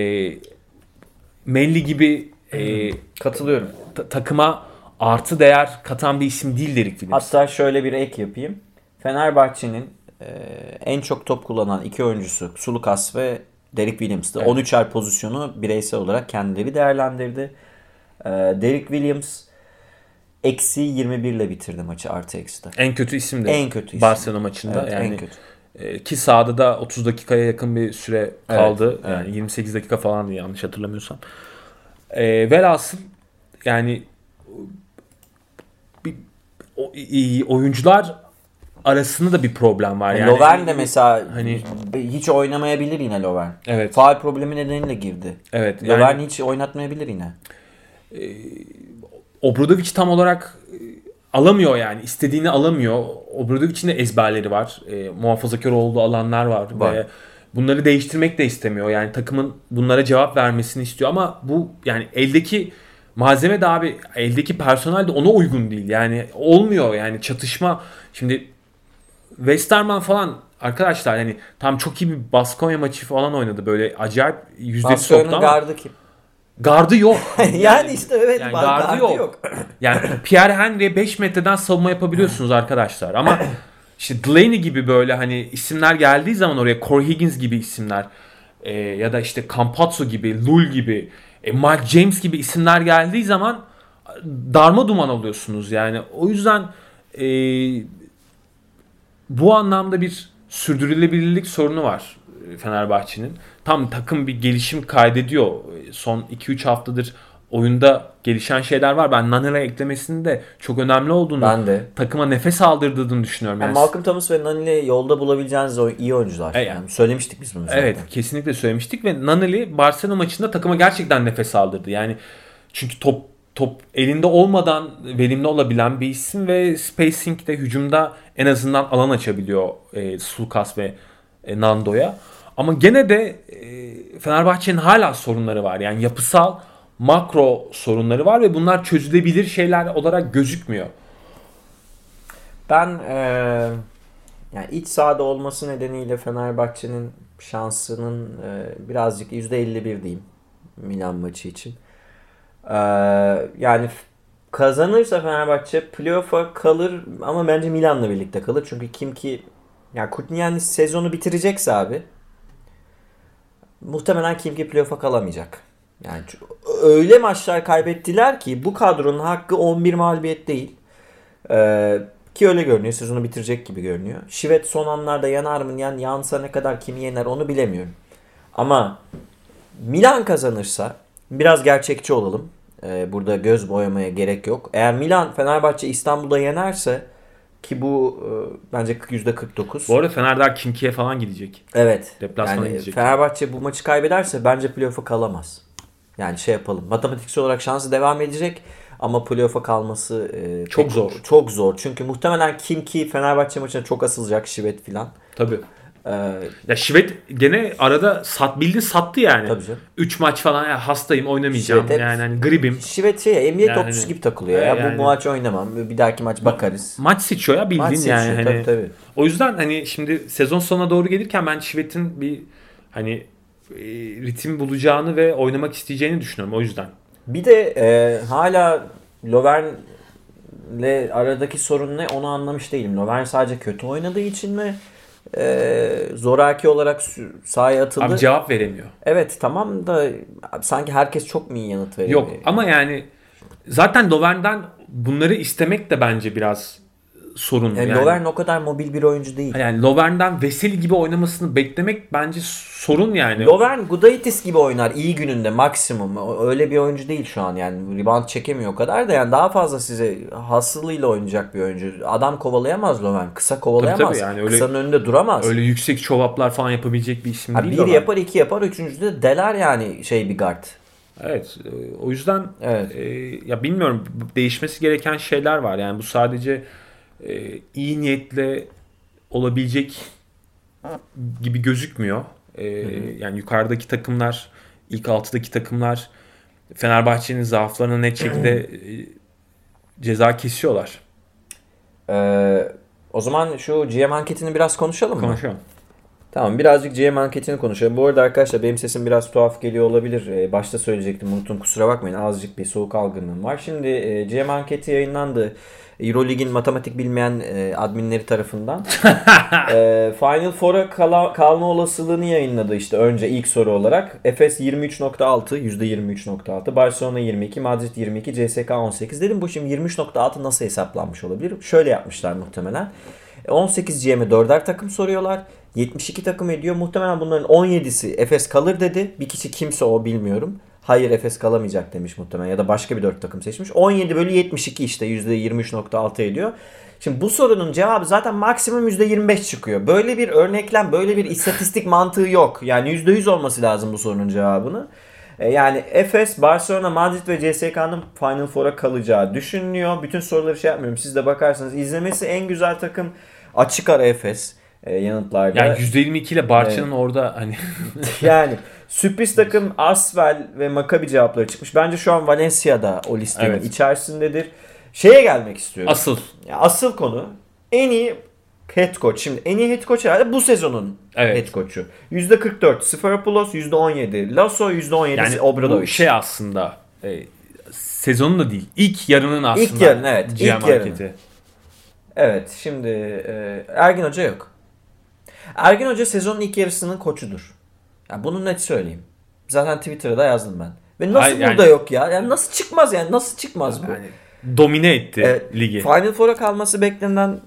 Speaker 2: Melli gibi e,
Speaker 1: Katılıyorum.
Speaker 2: ta- takıma artı değer katan bir isim değil Derek Williams.
Speaker 1: Hatta şöyle bir ek yapayım. Fenerbahçe'nin e, en çok top kullanan iki oyuncusu Sulukas ve Derek Williams'tı.
Speaker 2: Evet.
Speaker 1: 13'er pozisyonu bireysel olarak kendileri değerlendirdi. E, Derek Williams eksi 21 ile bitirdi maçı artı eksi de.
Speaker 2: En kötü isim de
Speaker 1: En kötü isim.
Speaker 2: Barcelona maçında.
Speaker 1: Evet,
Speaker 2: yani
Speaker 1: en kötü.
Speaker 2: e, ki sahada da 30 dakikaya yakın bir süre kaldı.
Speaker 1: evet.
Speaker 2: Yani 28 dakika falandı yanlış hatırlamıyorsam. E, velhasıl yani o, oyuncular arasında da bir problem var. Yani,
Speaker 1: Lovern de mesela
Speaker 2: hani-
Speaker 1: hiç oynamayabilir yine Lovern.
Speaker 2: Evet.
Speaker 1: Faal problemi nedeniyle girdi.
Speaker 2: Evet.
Speaker 1: Lovern
Speaker 2: Yani
Speaker 1: hiç oynatmayabilir yine.
Speaker 2: Obradovic tam olarak e, alamıyor yani. istediğini alamıyor. Obradovic'in de ezberleri var. E, muhafazakar olduğu alanlar var.
Speaker 1: Var.
Speaker 2: Ve bunları değiştirmek de istemiyor. Yani takımın bunlara cevap vermesini istiyor ama bu yani eldeki malzeme de abi eldeki personel de ona uygun değil. Yani olmuyor yani çatışma. Şimdi Westerman falan arkadaşlar yani tam çok iyi bir Baskonya maçı falan oynadı. Böyle acayip yüzdesi soktu ama
Speaker 1: gardı kim?
Speaker 2: gardı yok.
Speaker 1: yani işte evet
Speaker 2: Yani gardı
Speaker 1: gardı
Speaker 2: yok.
Speaker 1: yok.
Speaker 2: Yani Pierre Henry'e 5 metreden savunma yapabiliyorsunuz arkadaşlar. Ama işte Delaney gibi böyle hani isimler geldiği zaman oraya Corey Higgins gibi isimler e, ya da işte Campazzo gibi, Lul gibi, e, Mike James gibi isimler geldiği zaman darma duman oluyorsunuz. Yani o yüzden e, bu anlamda bir sürdürülebilirlik sorunu var e, Fenerbahçe'nin. Tam takım bir gelişim kaydediyor. E, Son 2-3 haftadır oyunda gelişen şeyler var. Ben Nanel'e eklemesinin de çok önemli olduğunu,
Speaker 1: Ben de.
Speaker 2: takıma nefes aldırdığını düşünüyorum.
Speaker 1: Yani
Speaker 2: Yani
Speaker 1: Malcolm Thomas ve Nani yolda bulabileceğiniz iyi oyuncular.
Speaker 2: E,
Speaker 1: Yani söylemiştik biz bunu zaten.
Speaker 2: Evet kesinlikle söylemiştik ve Naneli Barcelona maçında takıma gerçekten nefes aldırdı. Yani çünkü top top elinde olmadan verimli olabilen bir isim ve spacing'de hücumda en azından alan açabiliyor e, Sulkas ve e, Nando'ya. Ama gene de e, Fenerbahçe'nin hala sorunları var. Yani yapısal makro sorunları var ve bunlar çözülebilir şeyler olarak gözükmüyor.
Speaker 1: Ben eee yani iç sahada olması nedeniyle Fenerbahçe'nin şansının eee, birazcık %51 diyeyim Milan maçı için. Eee, yani kazanırsa Fenerbahçe playoff'a kalır ama bence Milan'la birlikte kalır. Çünkü kim ki yani Kutniyanis sezonu bitirecekse abi muhtemelen kim ki playoff'a kalamayacak. Yani öyle maçlar kaybettiler ki bu kadronun hakkı 11 mağlubiyet değil. Ee, ki öyle görünüyor. Sezonu bitirecek gibi görünüyor. Şivet son anlarda yanar mı? Yani yansa ne kadar kimi yener onu bilemiyorum. Ama Milan kazanırsa biraz gerçekçi olalım. Ee, burada göz boyamaya gerek yok. Eğer Milan Fenerbahçe İstanbul'da yenerse ki bu e, bence %49.
Speaker 2: Bu arada Fener'den Kimki'ye falan gidecek.
Speaker 1: Evet.
Speaker 2: Deplasmana
Speaker 1: yani
Speaker 2: gidecek.
Speaker 1: Fenerbahçe bu maçı kaybederse bence playoff'a kalamaz. Yani şey yapalım. Matematiksel olarak şansı devam edecek ama playoff'a kalması e,
Speaker 2: Çok
Speaker 1: pek-
Speaker 2: zor.
Speaker 1: Çok zor. Çünkü muhtemelen kim ki Fenerbahçe maçına çok asılacak Şivet filan.
Speaker 2: Tabii.
Speaker 1: Ee,
Speaker 2: Ya Şivet gene arada sat bildi sattı yani.
Speaker 1: Tabii canım.
Speaker 2: 3 maç falan ya hastayım oynamayacağım.
Speaker 1: Şivet hep-
Speaker 2: yani hani gribim.
Speaker 1: Şivet şey NBA
Speaker 2: Yani-
Speaker 1: topçusu gibi takılıyor. ya.
Speaker 2: Yani-
Speaker 1: Bu maç oynamam. Bir dahaki maç bakarız.
Speaker 2: Maç seçiyor ya bildiğin
Speaker 1: Maç seçiyor.
Speaker 2: yani. Hani,
Speaker 1: Tabii tabii.
Speaker 2: O yüzden hani şimdi sezon sonuna doğru gelirken ben Şivet'in bir hani ritim bulacağını ve oynamak isteyeceğini düşünüyorum o yüzden.
Speaker 1: Bir de e, hala Lovern'le aradaki sorun ne onu anlamış değilim. Lovern sadece kötü oynadığı için mi e, zoraki olarak sahaya atıldı?
Speaker 2: Abi cevap veremiyor.
Speaker 1: evet tamam da sanki herkes çok mu iyi yanıt veriyor?
Speaker 2: Yok ama yani zaten Lovern'den bunları istemek de bence biraz sorun.
Speaker 1: yani,
Speaker 2: yani.
Speaker 1: Lovern o kadar mobil bir oyuncu değil.
Speaker 2: Yani Lovern'den Veseli gibi oynamasını beklemek bence sorun yani.
Speaker 1: Lovern Gudaitis gibi oynar iyi gününde maksimum. Öyle bir oyuncu değil şu an yani. Rebound çekemiyor o kadar da yani daha fazla size hasılıyla oynayacak bir oyuncu. Adam kovalayamaz Lovern. Kısa kovalayamaz.
Speaker 2: tabii yani öyle-
Speaker 1: Kısanın önünde duramaz.
Speaker 2: Öyle yüksek çovaplar falan yapabilecek bir isim
Speaker 1: Ha,
Speaker 2: değil.
Speaker 1: bir
Speaker 2: Lovern.
Speaker 1: yapar, iki yapar, üçüncüde de deler yani şey bir guard.
Speaker 2: Evet. e, O yüzden
Speaker 1: Evet.
Speaker 2: e, ya bilmiyorum değişmesi gereken şeyler var. Yani bu sadece e, iyi niyetle olabilecek gibi gözükmüyor. E, yani yukarıdaki takımlar, ilk altıdaki takımlar Fenerbahçe'nin zaaflarına net şekilde e, ceza kesiyorlar.
Speaker 1: Ee, o zaman şu GM anketini biraz konuşalım mı?
Speaker 2: Konuşalım.
Speaker 1: Tamam birazcık GM anketini konuşalım. Bu arada arkadaşlar benim sesim biraz tuhaf geliyor olabilir. Ee, başta söyleyecektim unuttum kusura bakmayın. Azıcık bir soğuk algınlığım var. Şimdi e, GM anketi yayınlandı. Eurolig'in matematik bilmeyen e, adminleri tarafından. e, Final Four'a kala, kalma olasılığını yayınladı işte önce ilk soru olarak. Efes 23.6, %23.6. Barcelona 22, Madrid 22, CSK 18. Dedim bu şimdi 23.6 nasıl hesaplanmış olabilir? Şöyle yapmışlar muhtemelen. 18 GM'e 4'er takım soruyorlar. 72 takım ediyor. Muhtemelen bunların 17'si Efes kalır dedi. Bir kişi kimse o bilmiyorum. Hayır Efes kalamayacak demiş muhtemelen ya da başka bir 4 takım seçmiş. 17 bölü 72 işte %23.6 ediyor. Şimdi bu sorunun cevabı zaten maksimum %25 çıkıyor. Böyle bir örneklem, böyle bir istatistik mantığı yok. Yani %100 olması lazım bu sorunun cevabını. E, Yani Efes, Barcelona, Madrid ve CSK'nın Final Four'a kalacağı düşünülüyor. Bütün soruları şey yapmıyorum. Siz de bakarsanız izlemesi en güzel takım açık ara Efes e, yanıtlarda.
Speaker 2: Yani %22 ile Barça'nın orada hani
Speaker 1: Yani sürpriz takım Asvel ve Maccabi cevapları çıkmış. Bence şu an Valencia'da o listenin
Speaker 2: Evet.
Speaker 1: içerisindedir. Şeye gelmek istiyorum.
Speaker 2: asıl
Speaker 1: Ya asıl konu en iyi head coach. Şimdi en iyi head coach herhalde bu sezonun
Speaker 2: Evet.
Speaker 1: head coach'u. %44 Sferapulos, %17 Lasso, %17
Speaker 2: yani bu
Speaker 1: Obradovic.
Speaker 2: şey aslında e, sezonun da değil. ilk yarının aslında.
Speaker 1: İlk yarın, evet,
Speaker 2: GM
Speaker 1: ilk
Speaker 2: hareketi.
Speaker 1: Evet şimdi e, Ergin Hoca yok. Ergin Hoca sezonun ilk yarısının koçudur. Yani bunu net söyleyeyim. Zaten Twitter'da yazdım ben. Ve nasıl
Speaker 2: Hayır, yani-
Speaker 1: burada yok ya? Yani nasıl çıkmaz yani? Nasıl çıkmaz bu?
Speaker 2: Yani domine etti
Speaker 1: Evet,
Speaker 2: ligi.
Speaker 1: Final Four'a kalması beklenen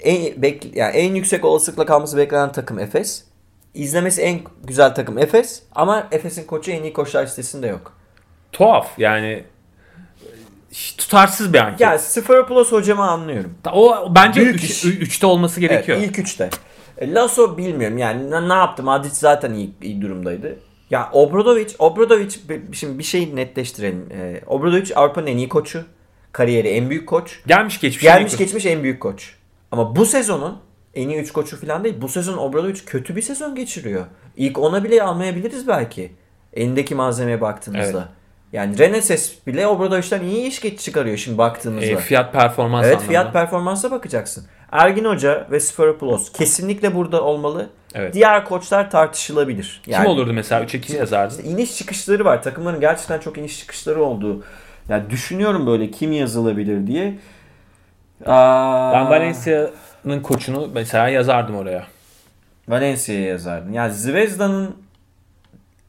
Speaker 1: en, bek, yani en yüksek olasılıkla kalması beklenen takım Efes. İzlemesi en güzel takım Efes ama Efes'in koçu en iyi koçlar listesinde yok.
Speaker 2: Tuhaf yani tutarsız bir anket.
Speaker 1: Yani Sferapulos hocamı anlıyorum.
Speaker 2: o bence
Speaker 1: Büyük
Speaker 2: üç-
Speaker 1: iş.
Speaker 2: ü- üçte olması gerekiyor.
Speaker 1: Evet, ilk üçte. E, Lasso bilmiyorum yani ne, ne yaptı? Madrid zaten iyi, iyi durumdaydı. Ya Obradovic, Obradovic şimdi bir şey netleştirelim. E, Obradovic Avrupa'nın en iyi koçu. Kariyeri en büyük koç.
Speaker 2: Gelmiş geçmiş.
Speaker 1: Gelmiş
Speaker 2: en
Speaker 1: geçmiş en büyük koç. Ama bu sezonun en iyi 3 koçu falan değil. Bu sezon Obradovic kötü bir sezon geçiriyor. İlk ona bile almayabiliriz belki. Elindeki malzemeye baktığımızda.
Speaker 2: Evet.
Speaker 1: Yani Reneses bile Obradovic'den iyi iş çıkarıyor şimdi baktığımızda.
Speaker 2: E, fiyat performans
Speaker 1: evet
Speaker 2: anlamında.
Speaker 1: fiyat performansa bakacaksın. Ergin Hoca ve Sferapulos kesinlikle burada olmalı.
Speaker 2: Evet.
Speaker 1: Diğer koçlar tartışılabilir.
Speaker 2: Kim olurdu mesela 3'e kim yazardı?
Speaker 1: İşte iniş çıkışları var. Takımların gerçekten çok iniş çıkışları olduğu. Yani düşünüyorum böyle kim yazılabilir diye. Aa,
Speaker 2: Ben Valencia'nın koçunu mesela yazardım oraya.
Speaker 1: Valencia'ya yazardım. Yani Zvezda'nın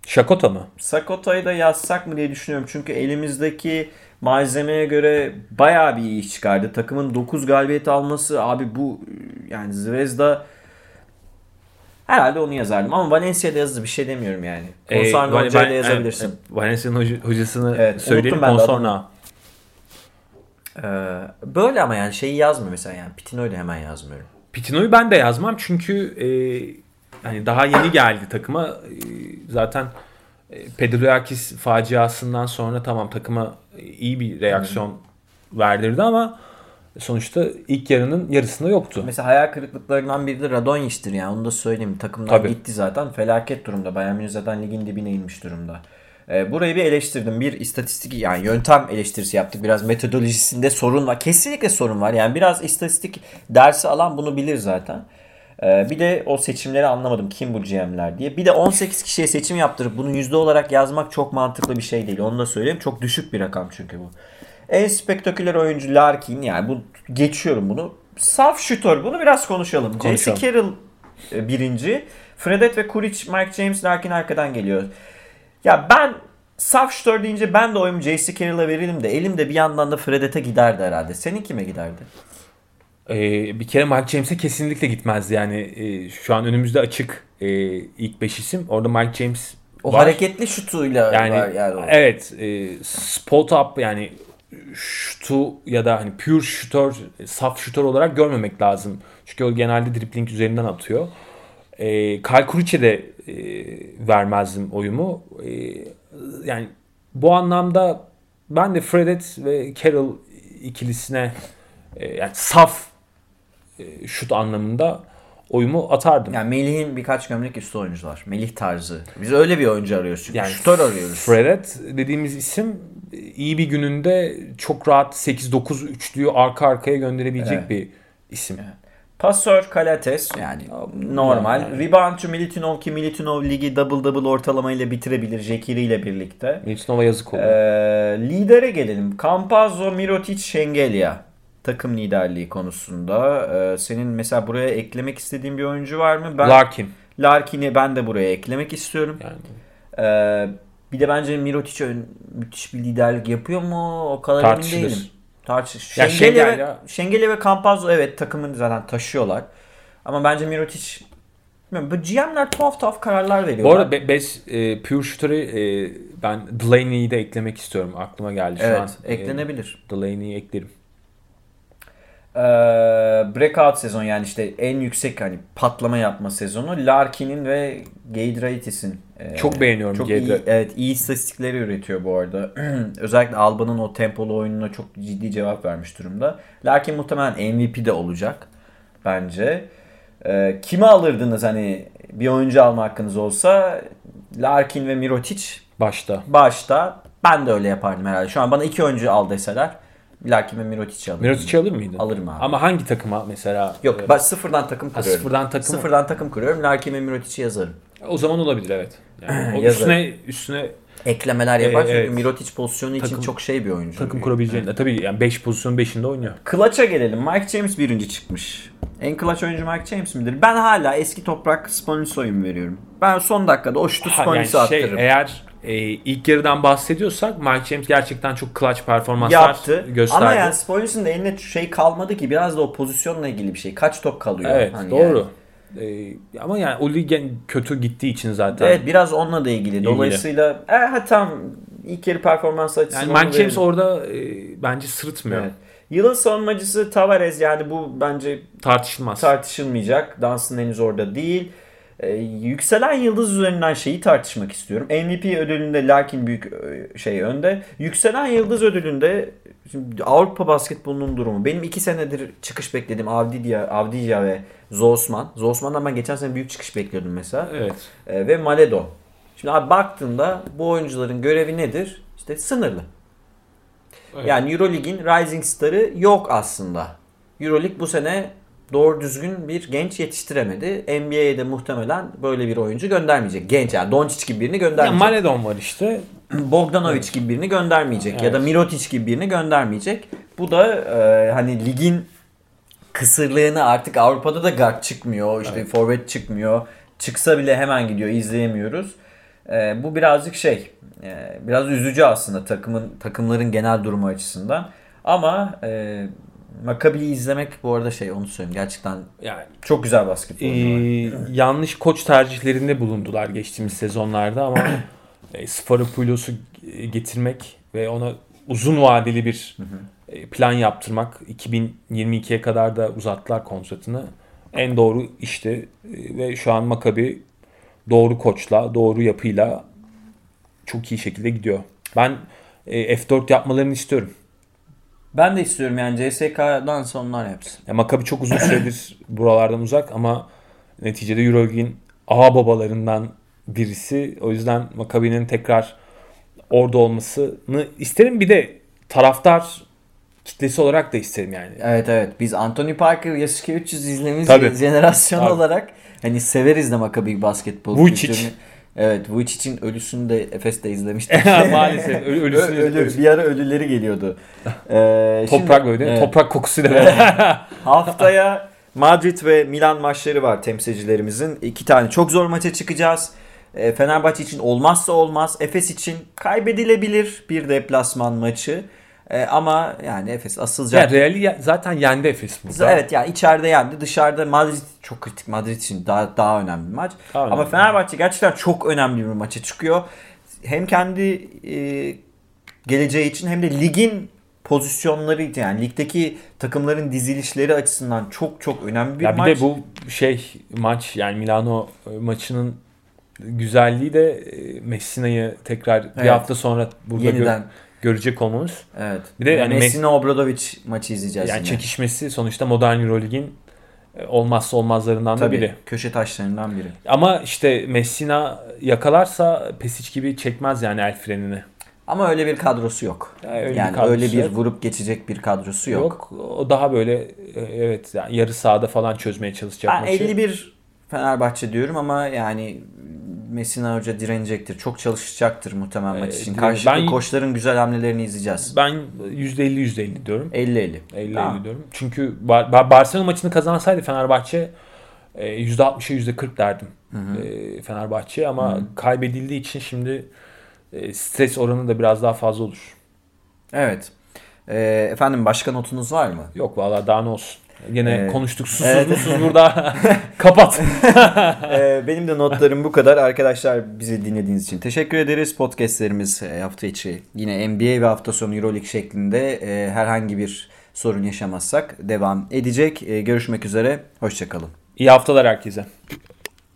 Speaker 2: Şakota mı?
Speaker 1: Sakota'yı da yazsak mı diye düşünüyorum. Çünkü elimizdeki malzemeye göre bayağı bir iyi iş çıkardı. Takımın 9 galibiyet alması abi bu yani Zvezda herhalde onu yazardım. Ama Valencia'da yazdı bir şey demiyorum yani. Konsorno
Speaker 2: Ee,
Speaker 1: Hoca'yla yazabilirsin.
Speaker 2: evet, Valencia'nın hoca- hocasını
Speaker 1: Evet,
Speaker 2: söyleyelim Consorno.
Speaker 1: Ee, böyle ama yani şeyi yazmıyor mesela yani. Pitino'yu da hemen yazmıyorum.
Speaker 2: Pitino'yu ben de yazmam çünkü e, hani daha yeni geldi takıma. E, zaten e, Pedroyakis faciasından sonra tamam takıma iyi bir reaksiyon verdirdi ama sonuçta ilk yarının yarısında yoktu.
Speaker 1: Mesela hayal kırıklıklarından biri de Radonjic'tir yani onu da söyleyeyim. Takımdan
Speaker 2: Tabii.
Speaker 1: gitti zaten. Felaket durumda. Bayern Münih zaten ligin dibine inmiş durumda. Ee, burayı bir eleştirdim. Bir istatistik yani yöntem eleştirisi yaptık. Biraz metodolojisinde sorun var. Kesinlikle sorun var. Yani biraz istatistik dersi alan bunu bilir zaten. Ee, bir de o seçimleri anlamadım. Kim bu GM'ler diye. Bir de 18 kişiye seçim yaptırıp bunu yüzde olarak yazmak çok mantıklı bir şey değil. Onu da söyleyeyim. Çok düşük bir rakam çünkü bu. En spektaküler oyuncu Larkin yani bu geçiyorum bunu. Saf şutör bunu biraz konuşalım.
Speaker 2: Konuşalım.
Speaker 1: J.C. Carroll e, birinci. Fredet ve Kuric, Mike James, Larkin arkadan geliyor. Ya ben saf şutör deyince ben de oyumu J.C. Carroll'a verelim de elimde bir yandan da Fredet'e giderdi herhalde. Senin kime giderdi?
Speaker 2: E, bir kere Mike James'e kesinlikle gitmezdi yani e, şu an önümüzde açık e, ilk 5 isim. Orada Mike James
Speaker 1: O
Speaker 2: var.
Speaker 1: hareketli şutuyla
Speaker 2: Yani,
Speaker 1: var yani.
Speaker 2: evet e, spot up yani şutu ya da hani pure şutör, saf şutör olarak görmemek lazım. Çünkü o genelde dribbling üzerinden atıyor. E, Kyle Kuric'e de e, vermezdim oyumu. E, yani bu anlamda ben de Fredet ve Carroll ikilisine e, yani saf şut anlamında oyumu atardım.
Speaker 1: Yani Melih'in birkaç gömlek üstü oyuncular. Melih tarzı. Biz öyle bir oyuncu arıyoruz çünkü.
Speaker 2: Yani
Speaker 1: şutör arıyoruz.
Speaker 2: Fred dediğimiz isim iyi bir gününde çok rahat 8-9 üçlüyü arka arkaya gönderebilecek
Speaker 1: Evet.
Speaker 2: bir isim.
Speaker 1: Pasör Kalates yani normal.
Speaker 2: Yani.
Speaker 1: Reboundçu Militinov ki Militinov ligi double double ortalamayla bitirebilir Jekiri ile birlikte.
Speaker 2: Miltonova yazık oldu.
Speaker 1: Ee, lidere gelelim. Campazzo, Mirotic, Şengelya. Takım liderliği konusunda. Ee, senin mesela buraya eklemek istediğin bir oyuncu var mı? Ben
Speaker 2: Larkin.
Speaker 1: Larkin'i ben de buraya eklemek istiyorum.
Speaker 2: Yani
Speaker 1: Ee, bir de bence Mirotic müthiş bir liderlik yapıyor mu? O kadar
Speaker 2: Tartışılır.
Speaker 1: emin değilim. Tartış.
Speaker 2: Ya
Speaker 1: Şengelya,
Speaker 2: Şengel
Speaker 1: ve, Şengelya ve Campazzo evet takımını zaten taşıyorlar. Ama bence Mirotic bu GM'ler tuhaf tuhaf kararlar veriyorlar.
Speaker 2: Bu arada be- beş e, Pure Shooter'ı e, ben Delaney'i de eklemek istiyorum. Aklıma geldi şu
Speaker 1: evet,
Speaker 2: an.
Speaker 1: eklenebilir.
Speaker 2: E, Delaney'i eklerim.
Speaker 1: Ee, breakout sezon yani işte en yüksek hani patlama yapma sezonu Larkin'in ve Giedraitis'in. e,
Speaker 2: Çok beğeniyorum
Speaker 1: Çok iyi, evet iyi istatistikleri üretiyor bu arada. Özellikle Alba'nın o tempolu oyununa çok ciddi cevap vermiş durumda. Larkin muhtemelen MVP de olacak bence. Ee, kimi alırdınız hani bir oyuncu alma hakkınız olsa Larkin ve Mirotic
Speaker 2: Başta.
Speaker 1: başta ben de öyle yapardım herhalde. Şu an bana iki oyuncu al deseler Larkin ve Mirotic'i alırım.
Speaker 2: Mirotic'i alır mıydın?
Speaker 1: Alırım abi.
Speaker 2: Ama hangi takıma mesela?
Speaker 1: Yok ben sıfırdan takım
Speaker 2: ha,
Speaker 1: kuruyorum.
Speaker 2: sıfırdan takım.
Speaker 1: Sıfırdan takım kuruyorum. Larkin ve Mirotic'i yazarım.
Speaker 2: O zaman olabilir evet. Yani o üstüne üstüne
Speaker 1: Eklemeler yapar
Speaker 2: Ee,
Speaker 1: çünkü
Speaker 2: evet.
Speaker 1: Mirotic pozisyonu için
Speaker 2: Takım-
Speaker 1: çok şey bir oyuncu.
Speaker 2: takım kurabileceğin. E, Tabii yani 5 pozisyon 5'inde oynuyor.
Speaker 1: Clutch'a gelelim. Mike James birinci çıkmış. En clutch oyuncu Mike James midir? Ben hala eski toprak Sponisso'yu veriyorum? Ben son dakikada o şutu
Speaker 2: Ha, yani şey,
Speaker 1: attırırım.
Speaker 2: eğer e, ilk yarıdan bahsediyorsak Mike James gerçekten çok clutch performanslar
Speaker 1: Yaptı.
Speaker 2: gösterdi.
Speaker 1: Ama yani Sponis'in de eline şey kalmadı ki biraz da o pozisyonla ilgili bir şey. Kaç top kalıyor?
Speaker 2: Evet
Speaker 1: Hani
Speaker 2: doğru.
Speaker 1: yani.
Speaker 2: E, ama yani o ligin kötü gittiği için zaten.
Speaker 1: Evet biraz onunla da ilgili. Dolayısıyla e, ha, tam ilk yarı performans
Speaker 2: yani
Speaker 1: açısından
Speaker 2: Mike
Speaker 1: onu
Speaker 2: James orada e, bence sırıtmıyor.
Speaker 1: Evet. Yılın savunmacısı Tavares yani bu bence
Speaker 2: Tartışılmaz.
Speaker 1: tartışılmayacak. Dunstan henüz orada değil. Ee, yükselen yıldız üzerinden şeyi tartışmak istiyorum. MVP ödülünde Larkin büyük e, şey önde. Yükselen yıldız ödülünde şimdi Avrupa basketbolunun durumu. Benim iki senedir çıkış beklediğim Avdiya, Avdiya ve Zosman. Zosman'dan ben geçen sene büyük çıkış bekliyordum mesela.
Speaker 2: evet.
Speaker 1: Ee, ve Maledo. Şimdi abi baktığında bu oyuncuların görevi nedir? İşte sınırlı.
Speaker 2: Evet.
Speaker 1: Yani Euroleague'in Rising Star'ı yok aslında. Euroleague bu sene doğru düzgün bir genç yetiştiremedi. NBA'ye de muhtemelen böyle bir oyuncu göndermeyecek. Genç yani Doncic gibi birini
Speaker 2: Ya
Speaker 1: göndermeyecek.
Speaker 2: Maledon var işte.
Speaker 1: Bogdanovic gibi birini göndermeyecek ya da
Speaker 2: Evet.
Speaker 1: Mirotic gibi birini göndermeyecek. Bu da e, hani ligin kısırlığını artık Avrupa'da da guard çıkmıyor. işte forvet çıkmıyor. Çıksa bile hemen gidiyor izleyemiyoruz. E, bu birazcık şey e, biraz üzücü aslında takımın takımların genel durumu açısından. Ama e, Maccabi'yi izlemek bu arada şey onu söyleyeyim gerçekten
Speaker 2: Yani
Speaker 1: çok güzel basketbol.
Speaker 2: e, yanlış koç tercihlerinde bulundular geçtiğimiz sezonlarda ama e, Sforopoulos'u getirmek ve ona uzun vadeli bir e, plan yaptırmak 2022'ye kadar da uzattılar kontratını. En doğru işti E, ve şu an Maccabi doğru koçla, doğru yapıyla çok iyi şekilde gidiyor. Ben e, F4 yapmalarını istiyorum.
Speaker 1: Ben de istiyorum yani CSK'dan sonlar yapsın.
Speaker 2: Ya Maccabi çok uzun süredir buralardan uzak ama neticede Euroleague'in ağ babalarından birisi. O yüzden Maccabi'nin tekrar orada olmasını isterim. Bir de taraftar kitlesi olarak da isterim yani.
Speaker 1: Evet evet biz Anthony Parker Yasuke 300 izlemiş
Speaker 2: Tabii.
Speaker 1: jenerasyon
Speaker 2: Tabii.
Speaker 1: olarak hani severiz de Maccabi basketbol
Speaker 2: Vucic.
Speaker 1: kültürünü. Evet Vujicic'in ölüsünü de Efes'te izlemiştik.
Speaker 2: Maalesef ölü- ölüsünü
Speaker 1: Ö- ölü, bir ara ölüleri geliyordu. Ee,
Speaker 2: Toprak
Speaker 1: şimdi-
Speaker 2: böyle
Speaker 1: evet.
Speaker 2: toprak kokusuyla beraber.
Speaker 1: Haftaya Madrid ve Milan maçları var temsilcilerimizin. İki tane çok zor maça çıkacağız. Ee, Fenerbahçe için olmazsa olmaz. Efes için kaybedilebilir bir deplasman maçı. Ee, ama yani Efes asılacak.
Speaker 2: yani Real'i ya- zaten yendi Efes burada.
Speaker 1: Evet yani içeride yendi. Dışarıda Madrid çok kritik. Madrid için daha daha önemli bir maç.
Speaker 2: Daha
Speaker 1: Ama
Speaker 2: önemli.
Speaker 1: Fenerbahçe gerçekten çok önemli bir maça çıkıyor. Hem kendi e, geleceği için hem de ligin pozisyonları yani ligdeki takımların dizilişleri açısından çok çok önemli bir
Speaker 2: ya bir
Speaker 1: maç.
Speaker 2: de bu şey maç yani Milano e, maçının güzelliği de e, Messina'yı tekrar bir
Speaker 1: Evet.
Speaker 2: hafta sonra burada
Speaker 1: yeniden
Speaker 2: görecek olmamız.
Speaker 1: evet.
Speaker 2: Bir de yani
Speaker 1: Messina Obradovic maçı izleyeceğiz
Speaker 2: Yani
Speaker 1: yine.
Speaker 2: çekişmesi sonuçta modern Euroleague'in e, olmazsa olmazlarından da
Speaker 1: Tabii
Speaker 2: biri.
Speaker 1: köşe taşlarından biri.
Speaker 2: Ama işte Messina yakalarsa Pesic gibi çekmez yani el frenini.
Speaker 1: Ama öyle bir kadrosu yok.
Speaker 2: Ya öyle bir
Speaker 1: yani
Speaker 2: kadrosu
Speaker 1: öyle bir vurup geçecek bir kadrosu yok.
Speaker 2: Yok. O daha böyle e, evet yani yarı sahada falan çözmeye çalışacak
Speaker 1: Ben
Speaker 2: maçı.
Speaker 1: 51 Fenerbahçe diyorum ama yani Messina Hoca direnecektir. Çok çalışacaktır muhtemelen maç için.
Speaker 2: direniyor.
Speaker 1: Karşılıklı
Speaker 2: Ben-
Speaker 1: koçların güzel hamlelerini izleyeceğiz.
Speaker 2: Ben %50 %50 diyorum.
Speaker 1: 50-50.
Speaker 2: 50
Speaker 1: Tamam.
Speaker 2: 50 diyorum. Çünkü Bar- Bar- Barcelona maçını kazansaydı Fenerbahçe e, %60'a %40 derdim. E, Fenerbahçe ama kaybedildiği için şimdi e, stres oranı da biraz daha fazla olur.
Speaker 1: Evet. Ee, efendim başka notunuz var mı?
Speaker 2: Yok vallahi daha ne olsun. Yine
Speaker 1: Evet.
Speaker 2: konuştuk susuz
Speaker 1: Evet.
Speaker 2: musuz burada. Kapat.
Speaker 1: Ee, benim de notlarım bu kadar. Arkadaşlar bizi dinlediğiniz için teşekkür ederiz. Podcastlerimiz e, hafta içi yine NBA ve hafta sonu Euroleague şeklinde e, herhangi bir sorun yaşamazsak devam edecek. E, görüşmek üzere. Hoşçakalın.
Speaker 2: İyi haftalar herkese.